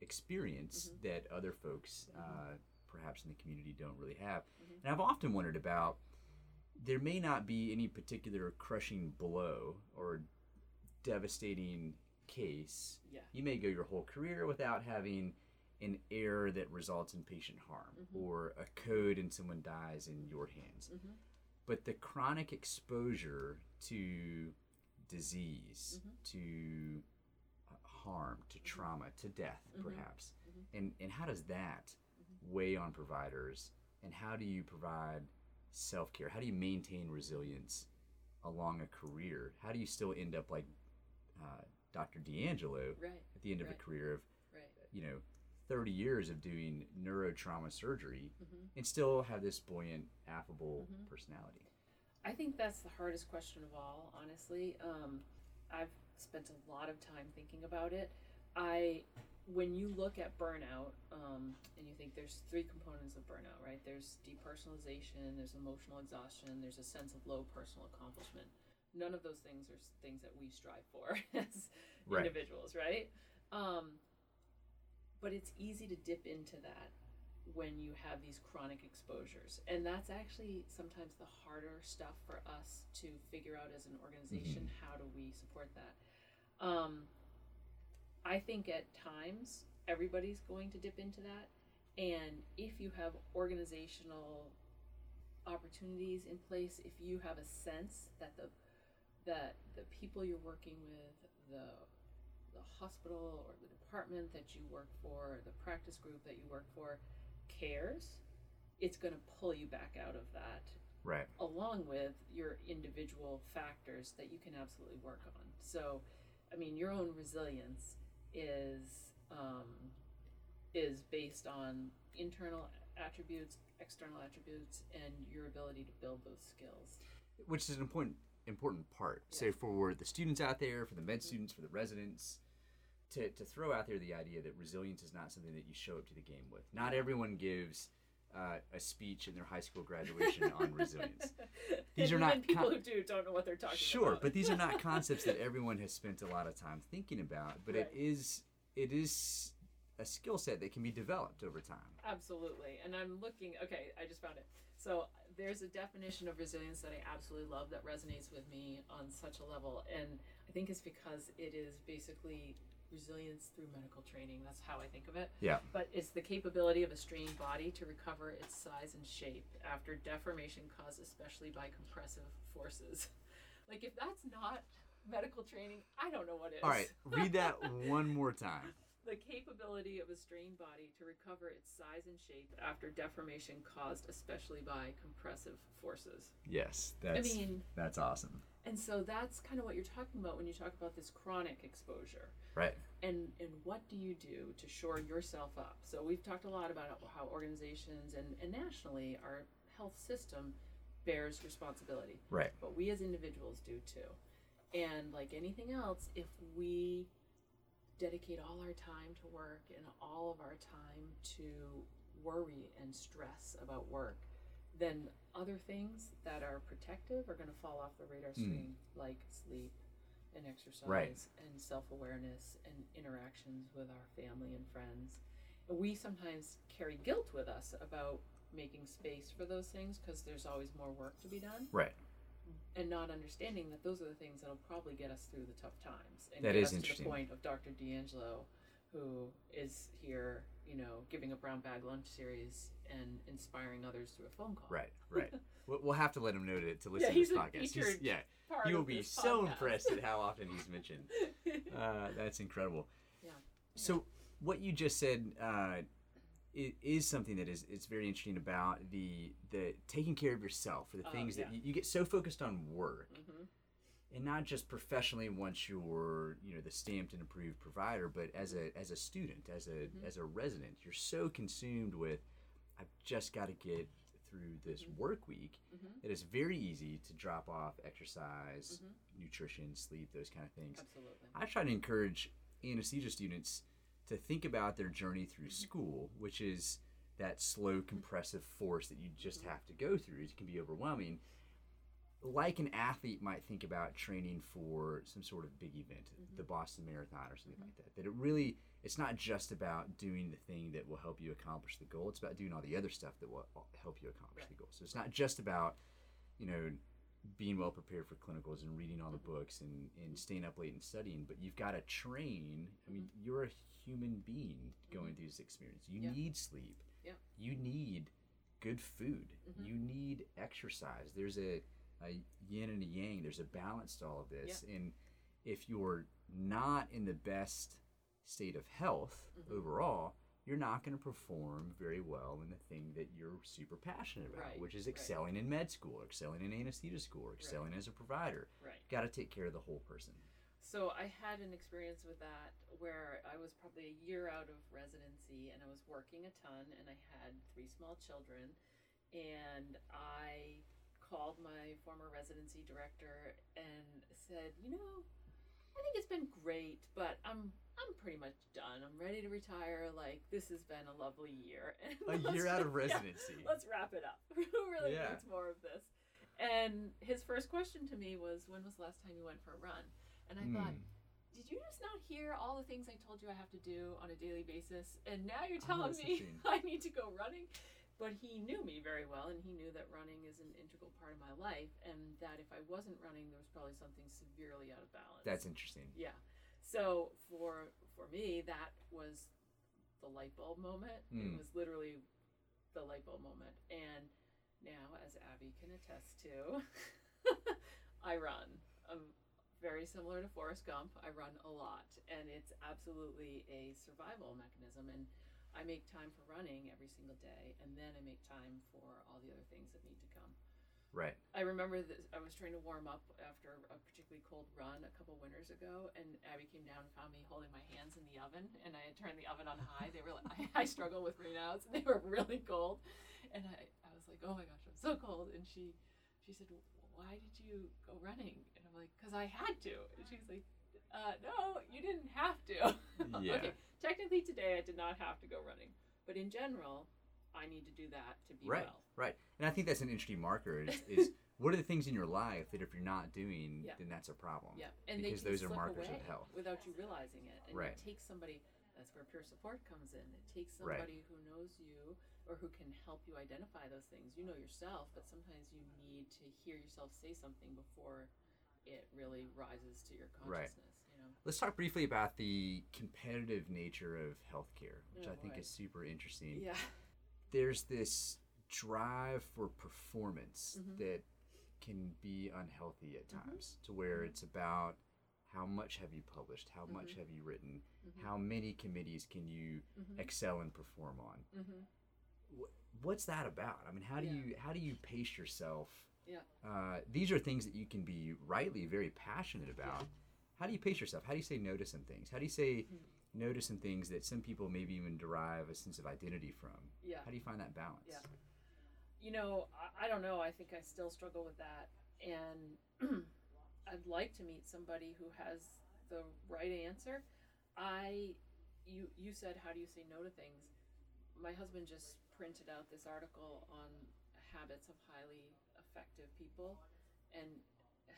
experience Mhm. that other folks, Mhm. uh, perhaps in the community, don't really have. Mhm. And I've often wondered about there may not be any particular crushing blow or devastating case yeah you may go your whole career without having an error that results in patient harm Mhm. or a code and someone dies in your hands. Mhm. But the chronic exposure to disease, Mhm. to uh, harm, to trauma, to death, Mhm. perhaps, Mhm. and and how does that weigh on providers? And how do you provide self care? How do you maintain resilience along a career? How do you still end up like uh, Dr. D'Angelo Right. at the end of Right. a career of Right. you know 30 years of doing neurotrauma surgery Mhm. and still have this buoyant, affable Mhm. personality? I think that's the hardest question of all, honestly. Um, I've spent a lot of time thinking about it. I, when you look at burnout, um, and you think there's three components of burnout, right? There's depersonalization, there's emotional exhaustion, there's a sense of low personal accomplishment. None of those things are things that we strive for as Right. individuals, right? Um, but it's easy to dip into that when you have these chronic exposures. And that's actually sometimes the harder stuff for us to figure out as an organization. How do we support that? Um, I think at times everybody's going to dip into that. And if you have organizational opportunities in place, if you have a sense that the that the people you're working with, the the hospital or the department that you work for, the practice group that you work for cares, it's going to pull you back out of that Right. along with your individual factors that you can absolutely work on. So, I mean, your own resilience is um, is based on internal attributes, external attributes, and your ability to build those skills. Which is an important important part. So Yeah. for the students out there, for the med students, for the residents, to, to throw out there the idea that resilience is not something that you show up to the game with. Not everyone gives uh, a speech in their high school graduation on resilience. These and are not people con- who do don't know what they're talking Sure, about. Sure, but these are not concepts that everyone has spent a lot of time thinking about. But it Right. is it is a skill set that can be developed over time. Absolutely. And I'm looking, okay, I just found it. So there's a definition of resilience that I absolutely love that resonates with me on such a level. And I think it's because it is basically resilience through medical training. That's how I think of it. Yeah. But it's the capability of a strained body to recover its size and shape after deformation caused especially by compressive forces. Like, if that's not medical training, I don't know what is. All right, read that one more time. The capability of a strained body to recover its size and shape after deformation caused especially by compressive forces. Yes, that's I mean, that's awesome. and so that's kind of what you're talking about when you talk about this chronic exposure. Right. And and what do you do to shore yourself up? So we've talked a lot about how organizations and, and nationally our health system bears responsibility. Right. But we as individuals do too. And like anything else, if we dedicate all our time to work and all of our time to worry and stress about work, then other things that are protective are going to fall off the radar hmm. screen, like sleep and exercise Right. and self awareness and interactions with our family and friends. We sometimes carry guilt with us about making space for those things because there's always more work to be done Right. And not understanding that those are the things that'll probably get us through the tough times and That get is us to interesting. the point of Dr. D'Angelo, who is here, you know, giving a brown bag lunch series and inspiring others through a phone call. Right. Right. we'll, we'll have to let him know to, to listen Yeah, to this podcast. He's- yeah, he will be so podcast. impressed at how often he's mentioned. Uh, that's incredible. Yeah. So what you just said uh, i- is something that is it's very interesting about the the taking care of yourself for the Oh, things that yeah. you, you get so focused on work hmm and not just professionally once you're you know the stamped and approved provider but as a as a student as a Mhm. as a resident you're so consumed with i've just got to get through this Mhm. work week Mhm. that it's very easy to drop off exercise Mhm. nutrition sleep those kind of things Absolutely. i try to encourage anesthesia students to think about their journey through Mm-hmm. school which is that slow compressive force that you just have to go through it can be overwhelming like an athlete might think about training for some sort of big event, Mhm. the Boston Marathon or something Mhm. like that. That it really, it's not just about doing the thing that will help you accomplish the goal. It's about doing all the other stuff that will help you accomplish Right. the goal. So it's not just about, you know, being well prepared for clinicals and reading all the Mhm. books and, and staying up late and studying, but you've got to train. I mean, you're a human being. going through this experience. You Yeah. need sleep. Yeah. You need good food. Mhm. You need exercise. There's a, a yin and a yang. There's a balance to all of this. And if you're not in the best state of health Mhm. overall, you're not going to perform very well in the thing that you're super passionate about, Right, which is right. excelling in med school, or excelling in anesthesia school, or excelling as a provider. Right. Got to take care of the whole person. So I had an experience with that where I was probably a year out of residency and I was working a ton and I had three small children and I called my former residency director and said, "You know, I think it's been great, but I'm I'm pretty much done. I'm ready to retire. Like this has been a lovely year." And A year out of just- yeah, residency. let's wrap it up. Who really Yeah. needs more of this? And his first question to me was, "When was the last time you went for a run?" And I thought, Hmm. did you just not hear all the things I told you I have to do on a daily basis? And now you're Oh, telling me. I need to go running? But he knew me very well, and he knew that running is an integral part of my life, and that if I wasn't running, there was probably something severely out of balance. That's interesting. yeah. So for for me, that was the light bulb moment. It Mm. was literally the light bulb moment, and now, as Abby can attest to, I run. I'm very similar to Forrest Gump. I run a lot, and it's absolutely a survival mechanism. And I make time for running every single day, and then I make time for all the other things that need to come. Right. I remember that I was trying to warm up after a particularly cold run a couple winters ago, and Abby came down and found me holding my hands in the oven, and I had turned the oven on high. They were like, I, I struggle with Raynaud's, and they were really cold, and I, I was like, oh my gosh, I'm so cold, and she, she said, why did you go running? And I'm like, because I had to. And she's like, uh, no, you didn't have to. Yeah. okay, technically today I did not have to go running, but in general, I need to do that to be Right. well. Right. And I think that's an interesting marker is, is what are the things in your life that if you're not doing, Yeah. then that's a problem. Yeah, and Because those are markers of health. without you realizing it. And Right. it takes somebody. That's where peer support comes in. It takes Right. somebody who knows you or who can help you identify those things. You know yourself, but sometimes you need to hear yourself say something before it really rises to your consciousness. Know. Let's talk briefly about the competitive nature of healthcare, which Oh, I think boy. is super interesting. Yeah. There's this drive for performance Mhm. that can be unhealthy at Mhm. times, to where Mhm. it's about how much have you published, how much Mhm. have you written, Mhm. how many committees can you excel and perform on. Mm-hmm. what's that about? I mean, how do Yeah. you how do you pace yourself? Yeah. Uh, these are things that you can be rightly very passionate about. How do you pace yourself? How do you say no to some things? How do you say Mhm. no to some things that some people maybe even derive a sense of identity from? Yeah. How do you find that balance? Yeah. You know, I, I don't know. I think I still struggle with that. And I'd like to meet somebody who has the right answer. I, you, you said, how do you say no to things? My husband just printed out this article on habits of highly effective people and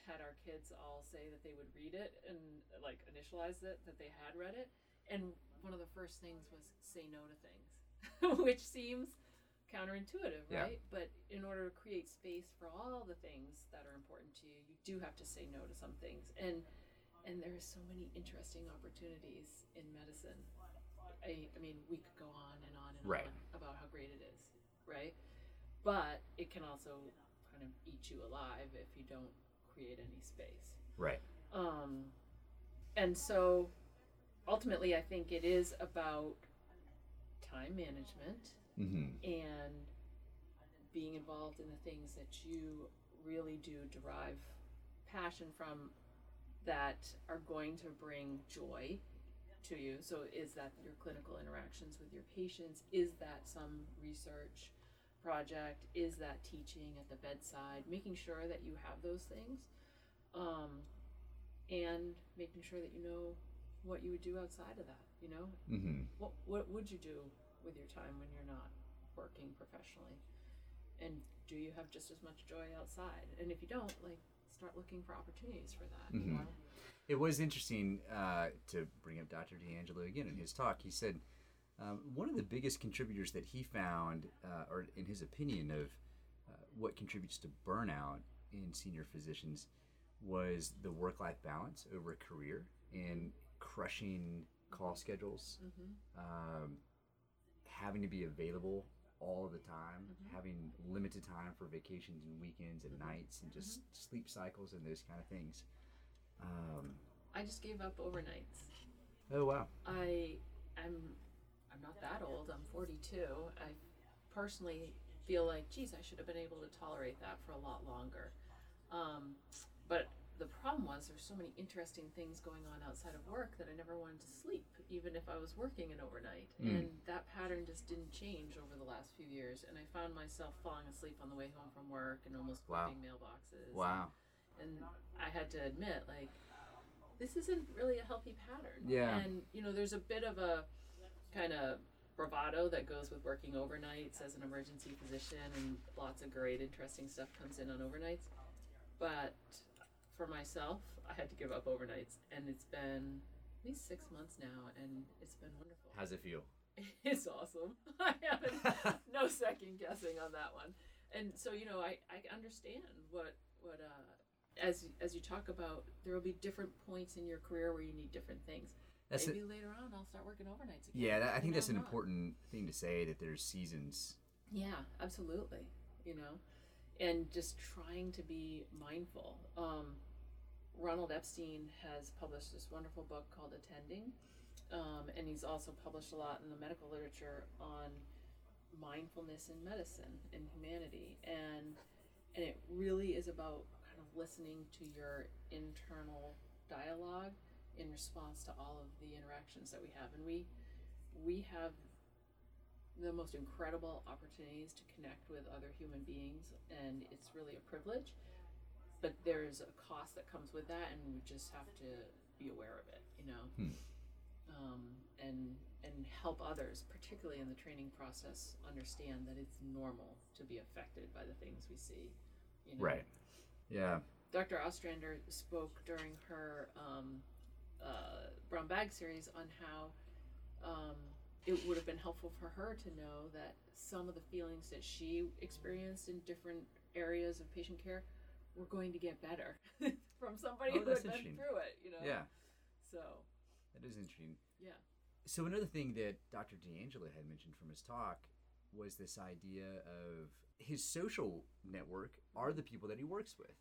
had our kids all say that they would read it and like initialize it that they had read it. And one of the first things was say no to things, which seems counterintuitive, Yeah. right? But in order to create space for all the things that are important to you, you do have to say no to some things. And and there are so many interesting opportunities in medicine. I, I mean, we could go on and on and Right. on about how great it is, right? But it can also kind of eat you alive if you don't create any space. Right. Um, and so ultimately, I think it is about time management Mm-hmm. and being involved in the things that you really do derive passion from that are going to bring joy to you. So, is that your clinical interactions with your patients? Is that some research project? Is that teaching at the bedside? Making sure that you have those things um, and making sure that you know what you would do outside of that, you know? Mm-hmm. what what would you do with your time when you're not working professionally and do you have just as much joy outside and if you don't like start looking for opportunities for that you Mhm. know It was interesting uh, to bring up Dr. D'Angelo again in his talk. He said um, one of the biggest contributors that he found, uh, or in his opinion, of uh, what contributes to burnout in senior physicians was the work life balance over a career and crushing call schedules, Mm-hmm. um, having to be available all the time, Mhm. having limited time for vacations and weekends and Mhm. nights, and just sleep cycles and those kind of things. Um, I just gave up overnights. oh wow, I'm I'm not that old. I'm 42. I personally feel like, geez, I should have been able to tolerate that for a lot longer. Um, but the problem was there's so many interesting things going on outside of work that I never wanted to sleep, even if I was working an overnight. Mm. And that pattern just didn't change over the last few years. And I found myself falling asleep on the way home from work and almost Wow. flipping mailboxes. wow, and I had to admit, like, this isn't really a healthy pattern. Yeah. And you know, there's a bit of a kind of bravado that goes with working overnights as an emergency physician, and lots of great, interesting stuff comes in on overnights. But for myself, I had to give up overnights, and it's been at least six months now, and it's been wonderful. how's it feel? It's awesome. I haven't no second guessing on that one. And so you know, I, I understand what what uh as as you talk about there will be different points in your career where you need different things. That's Maybe a, later on I'll start working overnights again. yeah, that, I think that's an not. important thing to say that there's seasons. Yeah, absolutely. You know, and just trying to be mindful. Um, Ronald Epstein has published this wonderful book called Attending, um, and he's also published a lot in the medical literature on mindfulness in medicine and humanity, and and it really is about kind of listening to your internal dialogue in response to all of the interactions that we have, and we we have the most incredible opportunities to connect with other human beings, and it's really a privilege. But there's a cost that comes with that, and we just have to be aware of it, you know, Hmm. um, and and help others, particularly in the training process, understand that it's normal to be affected by the things we see. You know? Right. Yeah. Dr. Ostrander spoke during her um, uh, Brown Bag series on how um, it would have been helpful for her to know that some of the feelings that she experienced in different areas of patient care were going to get better from somebody Oh, who had been through it. You know. Yeah. So That is interesting. yeah. So another thing that Dr. D'Angelo had mentioned from his talk was this idea of his social network are the people that he works with.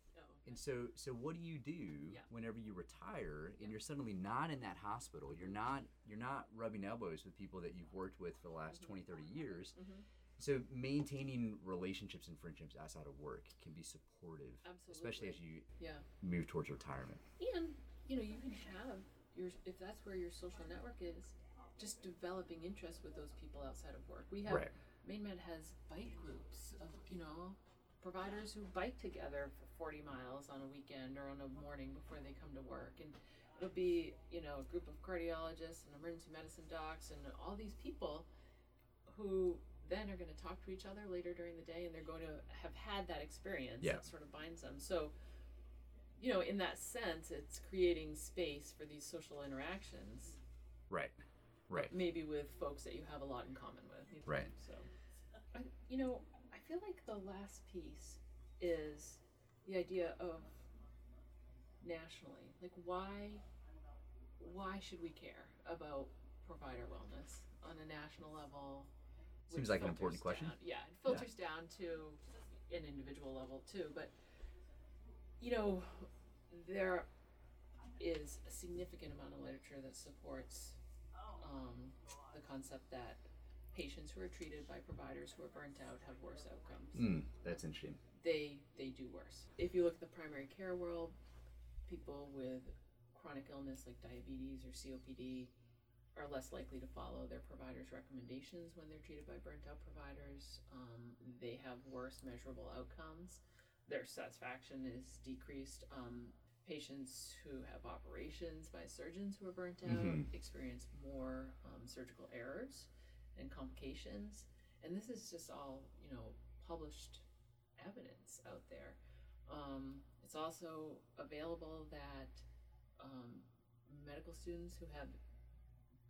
And so so what do you do Yeah. whenever you retire and Yeah. you're suddenly not in that hospital? You're not you're not rubbing elbows with people that you've worked with for the last Mhm. twenty, thirty 20, 30 years. Mhm. So maintaining relationships and friendships outside of work can be supportive, Absolutely. especially as you Yeah. move towards retirement. And you know, you can have your if that's where your social network is, just developing interest with those people outside of work. We have Right. Maine Med has bike groups of you know providers who bike together for 40 miles on a weekend or on a morning before they come to work, and it'll be you know a group of cardiologists and emergency medicine docs and all these people who then are going to talk to each other later during the day and they're going to have had that experience Yeah. that sort of binds them so you know, in that sense, it's creating space for these social interactions, Right. Right. maybe with folks that you have a lot in common with. Right. So, I, you know, feel like the last piece is the idea of nationally, like why, why should we care about provider wellness on a national level? Seems like an important filters question. down- yeah, it filters down to an individual level too, but you know, there is a significant amount of literature that supports um, the concept that patients who are treated by providers who are burnt out have worse outcomes. Mm, that's interesting. They they do worse. If you look at the primary care world, people with chronic illness like diabetes or COPD are less likely to follow their provider's recommendations when they're treated by burnt out providers. Um, they have worse measurable outcomes. Their satisfaction is decreased. Um, patients who have operations by surgeons who are burnt out Mhm. experience more um, surgical errors and complications. And this is just all, you know, published evidence out there. Um, it's also available that um, medical students who have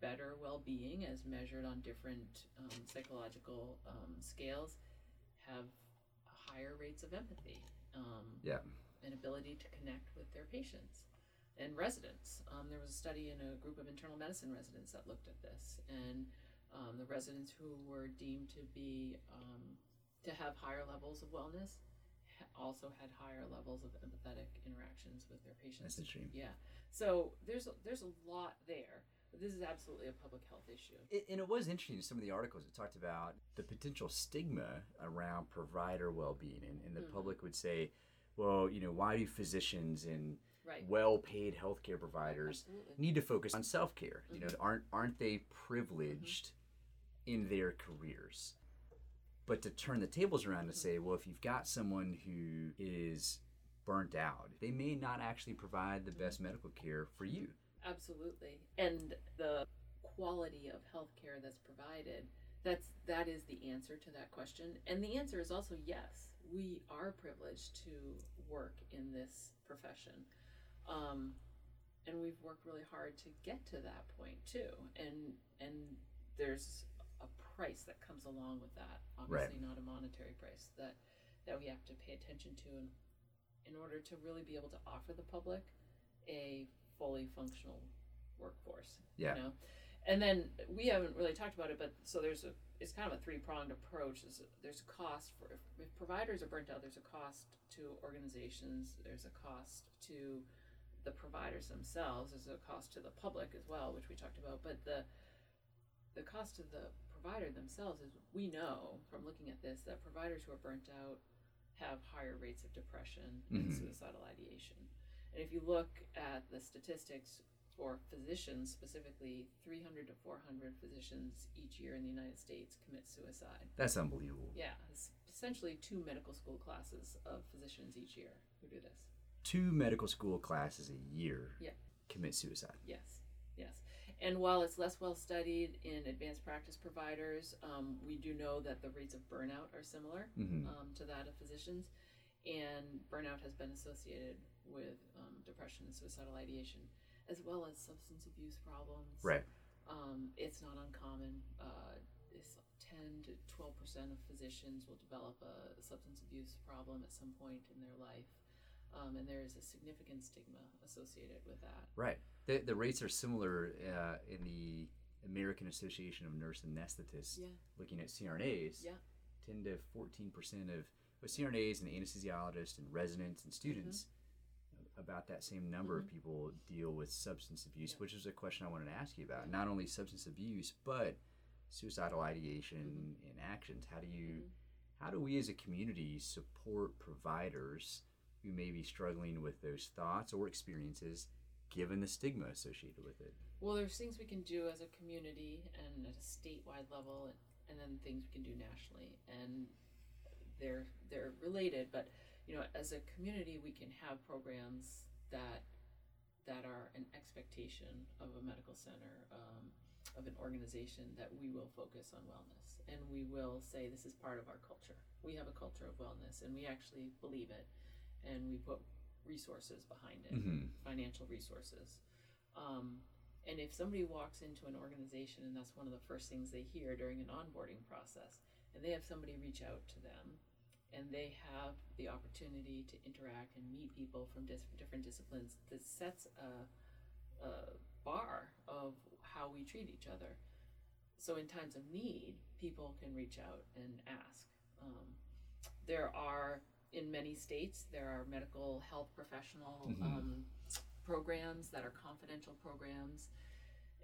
better well-being as measured on different um, psychological um, scales have higher rates of empathy um, Yeah. and ability to connect with their patients and residents. Um, there was a study in a group of internal medicine residents that looked at this, and the residents who were deemed to be um, to have higher levels of wellness also had higher levels of empathetic interactions with their patients. That's. Yeah. So there's a, there's a lot there. But this is absolutely a public health issue. It, and it was interesting. Some of the articles that talked about the potential stigma around provider well-being, and, and the Mhm. public would say, "Well, you know, why do physicians and Right. well-paid healthcare providers need to focus on self-care? You know, Mm-hmm. aren't aren't they privileged in their careers?" But to turn the tables around to say, well, if you've got someone who is burnt out, they may not actually provide the best medical care for you. Absolutely. And the quality of healthcare that's provided, that's that is the answer to that question. And the answer is also yes. We are privileged to work in this profession. Um, and we've worked really hard to get to that point too. And and there's price that comes along with that. Obviously not a monetary price that that we have to pay attention to in, in order to really be able to offer the public a fully functional workforce. Yeah. You know? And then we haven't really talked about it, but so there's a it's kind of a three pronged approach. There's a, there's a cost for if, if providers are burnt out. There's a cost to organizations. There's a cost to the providers themselves. There's a cost to the public as well, which we talked about. But the the cost to the provider themselves is we know from looking at this that providers who are burnt out have higher rates of depression and Mhm. suicidal ideation. And if you look at the statistics for physicians specifically, 300 to 400 physicians each year in the United States commit suicide. That's unbelievable. Yeah, it's essentially two medical school classes of physicians each year who do this. Two medical school classes a year Yeah. commit suicide. Yes, yes. And while it's less well studied in advanced practice providers, um, we do know that the rates of burnout are similar Mhm. um, to that of physicians. And burnout has been associated with um, depression and suicidal ideation, as well as substance abuse problems. Right. Um, it's not uncommon. Uh, it's 10 to 12 percent of physicians will develop a substance abuse problem at some point in their life. Um, and there is a significant stigma associated with that. Right. The, the rates are similar uh, in the American Association of Nurse Anesthetists. Yeah. Looking at CRNAs, Yeah. 10 to 14 percent of with CRNAs and anesthesiologists and residents and students, Mm-hmm. about that same number of people deal with substance abuse, Yeah. which is a question I wanted to ask you about. Not only substance abuse, but suicidal ideation Mm-hmm. and actions. How do you, how do we as a community support providers who may be struggling with those thoughts or experiences, given the stigma associated with it? Well, there's things we can do as a community and at a statewide level, and, then things we can do nationally, and they're they're related. But you know, as a community, we can have programs that that are an expectation of a medical center, um, of an organization that we will focus on wellness, and we will say this is part of our culture. We have a culture of wellness, and we actually believe it, and we put resources behind it, Mhm. financial resources. Um, and if somebody walks into an organization and that's one of the first things they hear during an onboarding process, and they have somebody reach out to them, and they have the opportunity to interact and meet people from dis- different disciplines, that sets a, a bar of how we treat each other. So in times of need, people can reach out and ask. Um, there are in many states there are medical health professional Mhm. um, programs that are confidential programs.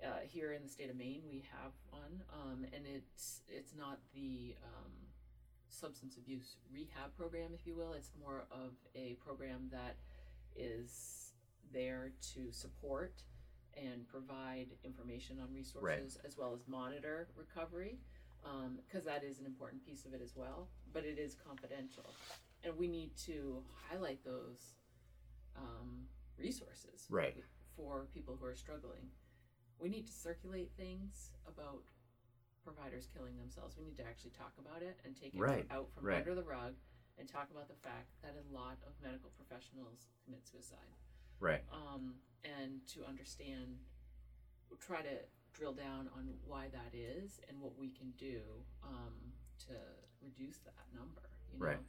Uh, here in the state of Maine, we have one, um, and it's it's not the um, substance abuse rehab program, if you will. It's more of a program that is there to support and provide information on resources as well as monitor recovery, because that is an important piece of it as well. But it is confidential, and we need to highlight those um, resources Right. for people who are struggling. We need to circulate things about providers killing themselves. We need to actually talk about it and take it Right, out from right. under the rug and talk about the fact that a lot of medical professionals commit suicide. Right. Um, and to understand, try to drill down on why that is and what we can do um, to reduce that number. You know? Right.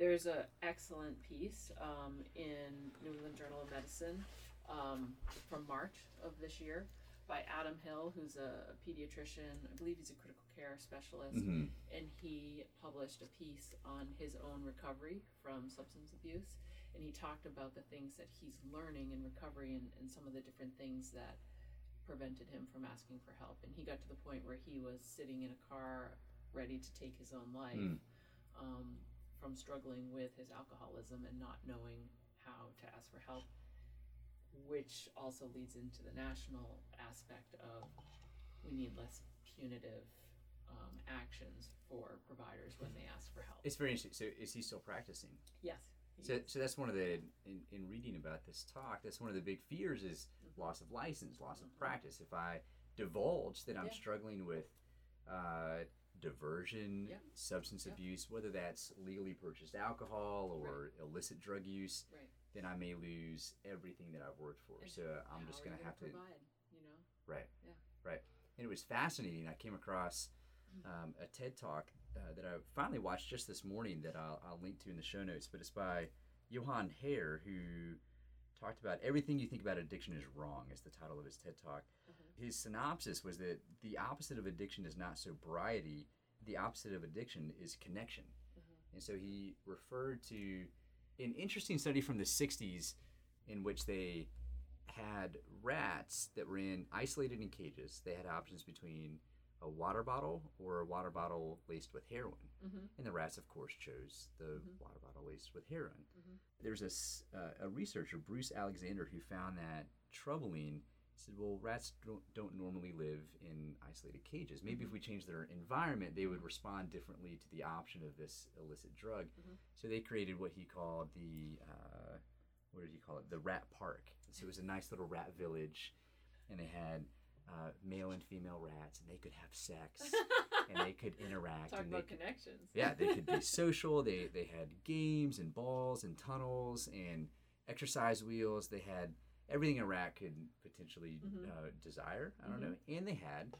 There's an excellent piece um, in New England Journal of Medicine um, from March of this year by Adam Hill, who's a pediatrician. I believe he's a critical care specialist, Mm-hmm. and he published a piece on his own recovery from substance abuse. And he talked about the things that he's learning in recovery and, and some of the different things that prevented him from asking for help. And he got to the point where he was sitting in a car ready to take his own life Mm. um, from struggling with his alcoholism and not knowing how to ask for help, which also leads into the national aspect of we need less punitive um, actions for providers when they ask for help. It's very interesting. So, is he still practicing? yes. So, is. so that's one of the in, in reading about this talk. That's one of the big fears is loss of license, loss of Mhm. practice. If I divulge that I'm Yeah. struggling with uh, diversion, Yeah. substance Yeah. abuse, whether that's legally purchased alcohol or illicit drug use, Right. then I may lose everything that I've worked for. And so I'm just going to have to provide, you know. Right. Yeah. Right. And it was fascinating. I came across um, a TED talk uh, that I finally watched just this morning that I'll, I'll link to in the show notes, but it's by Johann Hari, who talked about everything you think about addiction is wrong, is the title of his TED talk. His synopsis was that the opposite of addiction is not sobriety, the opposite of addiction is connection. Mhm. And so he referred to an interesting study from the 60s in which they had rats that were in isolated in cages. They had options between a water bottle or a water bottle laced with heroin. Mhm. And the rats, of course, chose the Mhm. water bottle laced with heroin. Mhm. There's a, uh, a researcher, Bruce Alexander, who found that troubling. Said, well, rats don't, don't normally live in isolated cages. Maybe if we change their environment, they would respond differently to the option of this illicit drug. Mhm. So they created what he called the, uh, what did he call it? The rat park. So it was a nice little rat village, and they had uh, male and female rats, and they could have sex, and they could interact. Talk and they about could, connections. yeah, they could be social. They they had games and balls and tunnels and exercise wheels. They had everything a rat could potentially Mhm. uh, desire. I don't know, and they had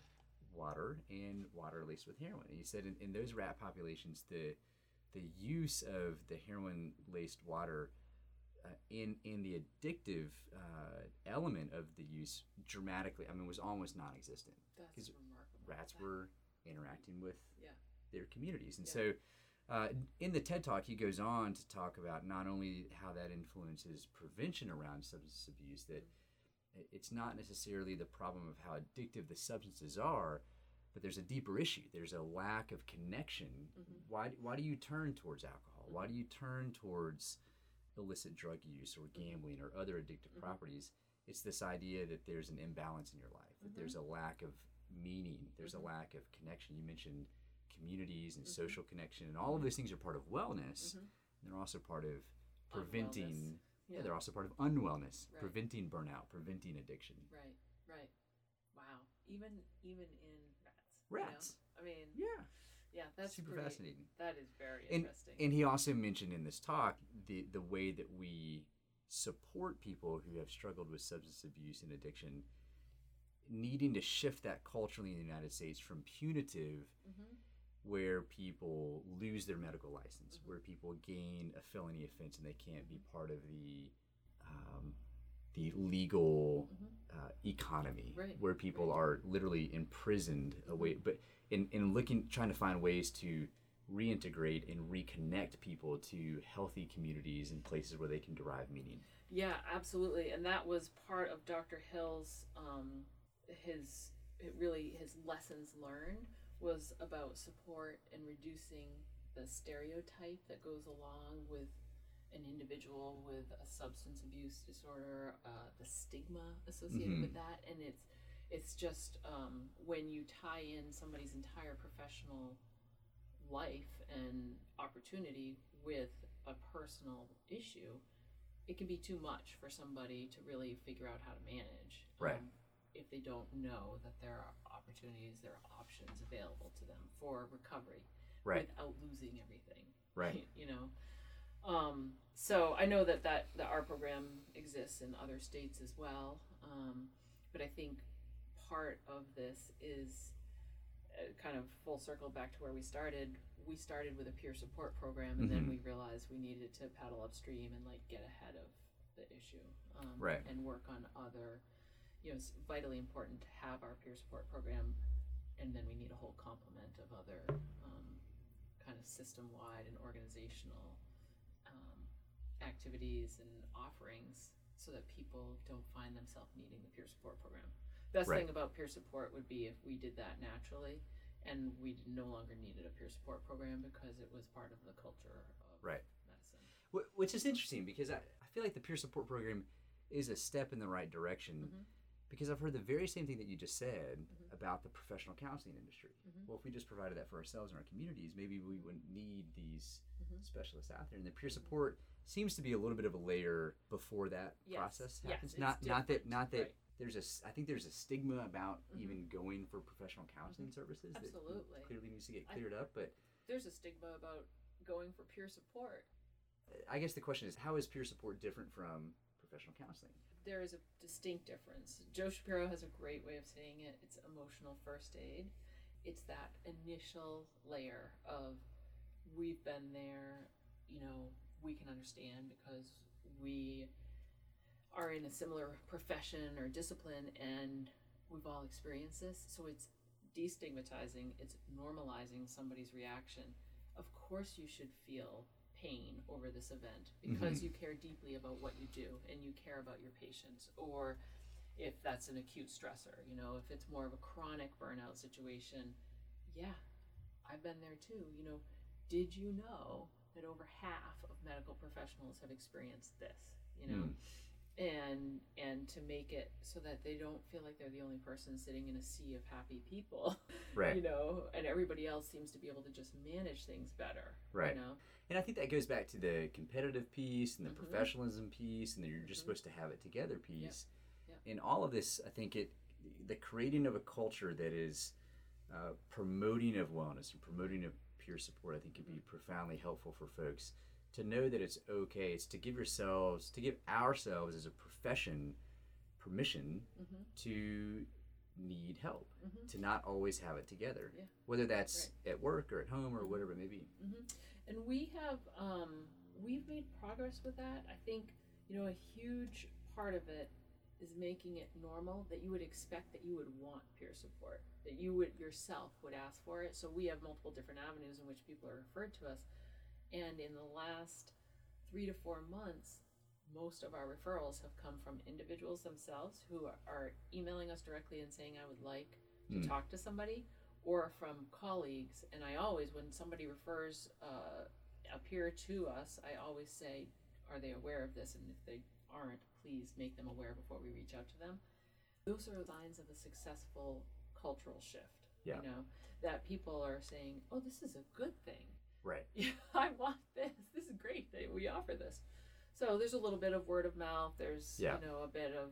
water and water laced with heroin. And he said in, in those rat populations, the the use of the heroin laced water uh, in in the addictive uh, element of the use dramatically. I mean, was almost non-existent That's remarkable. rats Wow. were interacting with Yeah. their communities. And Yeah. so uh, in the TED Talk, he goes on to talk about not only how that influences prevention around substance abuse, that it's not necessarily the problem of how addictive the substances are, but there's a deeper issue. There's a lack of connection. Mhm. Why, why do you turn towards alcohol? Why do you turn towards illicit drug use or gambling or other addictive Mhm. properties? It's this idea that there's an imbalance in your life, that Mhm. there's a lack of meaning, there's a lack of connection. You mentioned communities and Mhm. social connection, and all of those things are part of wellness. Mhm. They're also part of preventing. Unwellness. Yeah. they're also part of unwellness, Right. preventing burnout, preventing addiction. Right, right. Wow. Even even in rats. you know? Rats. I mean, Yeah, yeah, that's super pretty, fascinating. That is very And- interesting. And he also mentioned in this talk the the way that we support people who have struggled with substance abuse and addiction, needing to shift that culturally in the United States from punitive, Mhm. Where people lose their medical license, where people gain a felony offense and they can't be part of the um, the legal Mhm. uh, economy, Right, where people right. are literally imprisoned away. But in, in looking, trying to find ways to reintegrate and reconnect people to healthy communities and places where they can derive meaning. Yeah, absolutely, and that was part of Dr. Hill's um, his it really his lessons learned was about support and reducing the stereotype that goes along with an individual with a substance abuse disorder, uh, the stigma associated Mhm. with that, and it's it's just um, when you tie in somebody's entire professional life and opportunity with a personal issue, it can be too much for somebody to really figure out how to manage. Right. Um, if they don't know that there are opportunities, there are options available to them for recovery Right. without losing everything. Right. You know. Um, so I know that, that that our program exists in other states as well. Um, but I think part of this is uh, kind of full circle back to where we started. We started with a peer support program, and then Mhm. we realized we needed to paddle upstream and like get ahead of the issue um, Right. and work on other. You know, it's vitally important to have our peer support program, and then we need a whole complement of other um, kind of system-wide and organizational um, activities and offerings, so that people don't find themselves needing the peer support program. Best Right. thing about peer support would be if we did that naturally, and we no longer needed a peer support program because it was part of the culture of Right. medicine. Which is interesting because I, I feel like the peer support program is a step in the right direction Mhm. Because I've heard the very same thing that you just said Mhm. about the professional counseling industry. Mhm. Well, if we just provided that for ourselves and our communities, maybe we wouldn't need these Mhm. specialists out there. And the peer support seems to be a little bit of a layer before that Yes. process happens. it's not not that not that right. there's a I think there's a stigma about Mhm. even going for professional counseling services that Absolutely. clearly needs to get I- cleared up. But There's a stigma about going for peer support. I guess the question is, how is peer support different from professional counseling? There is a distinct difference. Jo Shapiro has a great way of saying it. It's emotional first aid. It's that initial layer of we've been there, you know, we can understand because we are in a similar profession or discipline and we've all experienced this. So it's destigmatizing, it's normalizing somebody's reaction. Of course, you should feel pain over this event mm-hmm. because you care deeply about what you do and you care about your patients. Or if that's an acute stressor, you know, if it's more of a chronic burnout situation, yeah, I've been there too. You know, did you know that over half of medical professionals have experienced this? You know, hmm. And and to make it so that they don't feel like they're the only person sitting in a sea of happy people, Right. you know, and everybody else seems to be able to just manage things better, Right. You know, And I think that goes back to the competitive piece and the Mhm. professionalism piece and the you're just Mhm. supposed to have it together piece. Yep. In all of this, I think it the creating of a culture that is uh, promoting of wellness and promoting of peer support, I think could be profoundly helpful for folks to know that it's okay. It's to give yourselves, to give ourselves as a profession permission Mhm. to need help, Mhm. to not always have it together, Yeah. whether that's at work or at home or whatever it may be. hmm And we have um, we've made progress with that. I think you know a huge part of it is making it normal that you would expect that you would want peer support, that you would yourself would ask for it. So we have multiple different avenues in which people are referred to us, and in the last three to four months. Most of our referrals have come from individuals themselves who are- emailing us directly and saying, I would like to Mm. talk to somebody, or from colleagues. And I always, when somebody refers uh, a peer to us, I always say, Are they aware of this? And if they aren't, please make them aware before we reach out to them. Those are signs of a successful cultural shift. Yeah. You know, that people are saying, Oh, this is a good thing. Right. Yeah, I want this. This is great that we offer this. So there's a little bit of word of mouth. There's Yeah. you know a bit of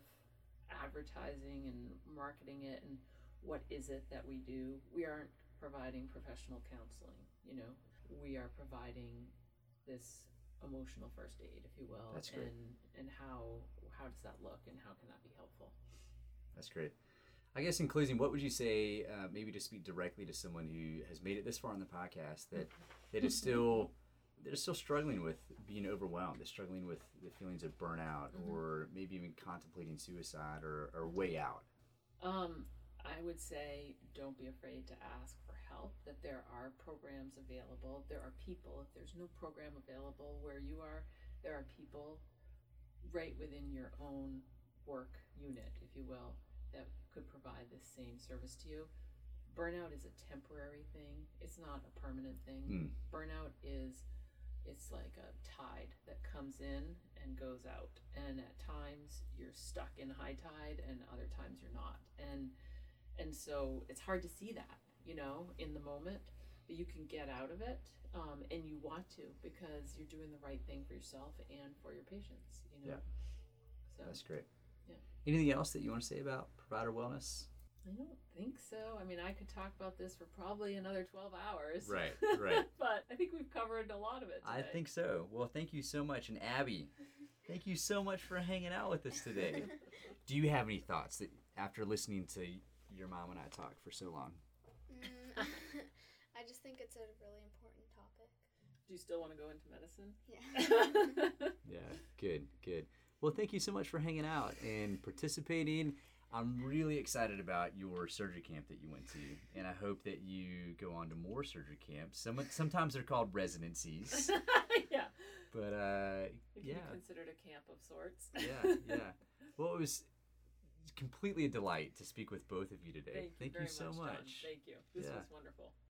advertising and marketing it and what is it that we do. We aren't providing professional counseling. You know, we are providing this emotional first aid, if you will. That's great. And and how how does that look and how can that be helpful? That's great. I guess in closing, what would you say, uh, maybe to speak directly to someone who has made it this far on the podcast that that is still that is still struggling with being overwhelmed, is struggling with the feelings of burnout, Mhm. or maybe even contemplating suicide or, or way out. Um, I would say don't be afraid to ask for help, that there are programs available. There are people, if there's no program available where you are, there are people right within your own work unit, if you will, that could provide this same service to you. Burnout is a temporary thing, it's not a permanent thing. Mm. Burnout is it's like a tide that comes in and goes out and at times you're stuck in high tide and other times you're not and and so it's hard to see that you know in the moment but you can get out of it um, and you want to because you're doing the right thing for yourself and for your patients you know Yeah. so That's great. Yeah. Anything else that you want to say about provider wellness? i don't think so i mean i could talk about this for probably another 12 hours Right, right. but i think we've covered a lot of it I think so. Well, thank you so much. And Abby, thank you so much for hanging out with us today. Do you have any thoughts that after listening to your mom and I talk for so long? Mm, I just think it's a really important topic. do you still want to go into medicine Yeah. Yeah, good, good. Well, thank you so much for hanging out and participating. I'm really excited about your surgery camp that you went to, and I hope that you go on to more surgery camps. Some sometimes they're called residencies, yeah. but uh, It can yeah, be considered a camp of sorts. yeah, yeah. Well, it was completely a delight to speak with both of you today. Thank you very so much. Much. Thank you. This Yeah. was wonderful.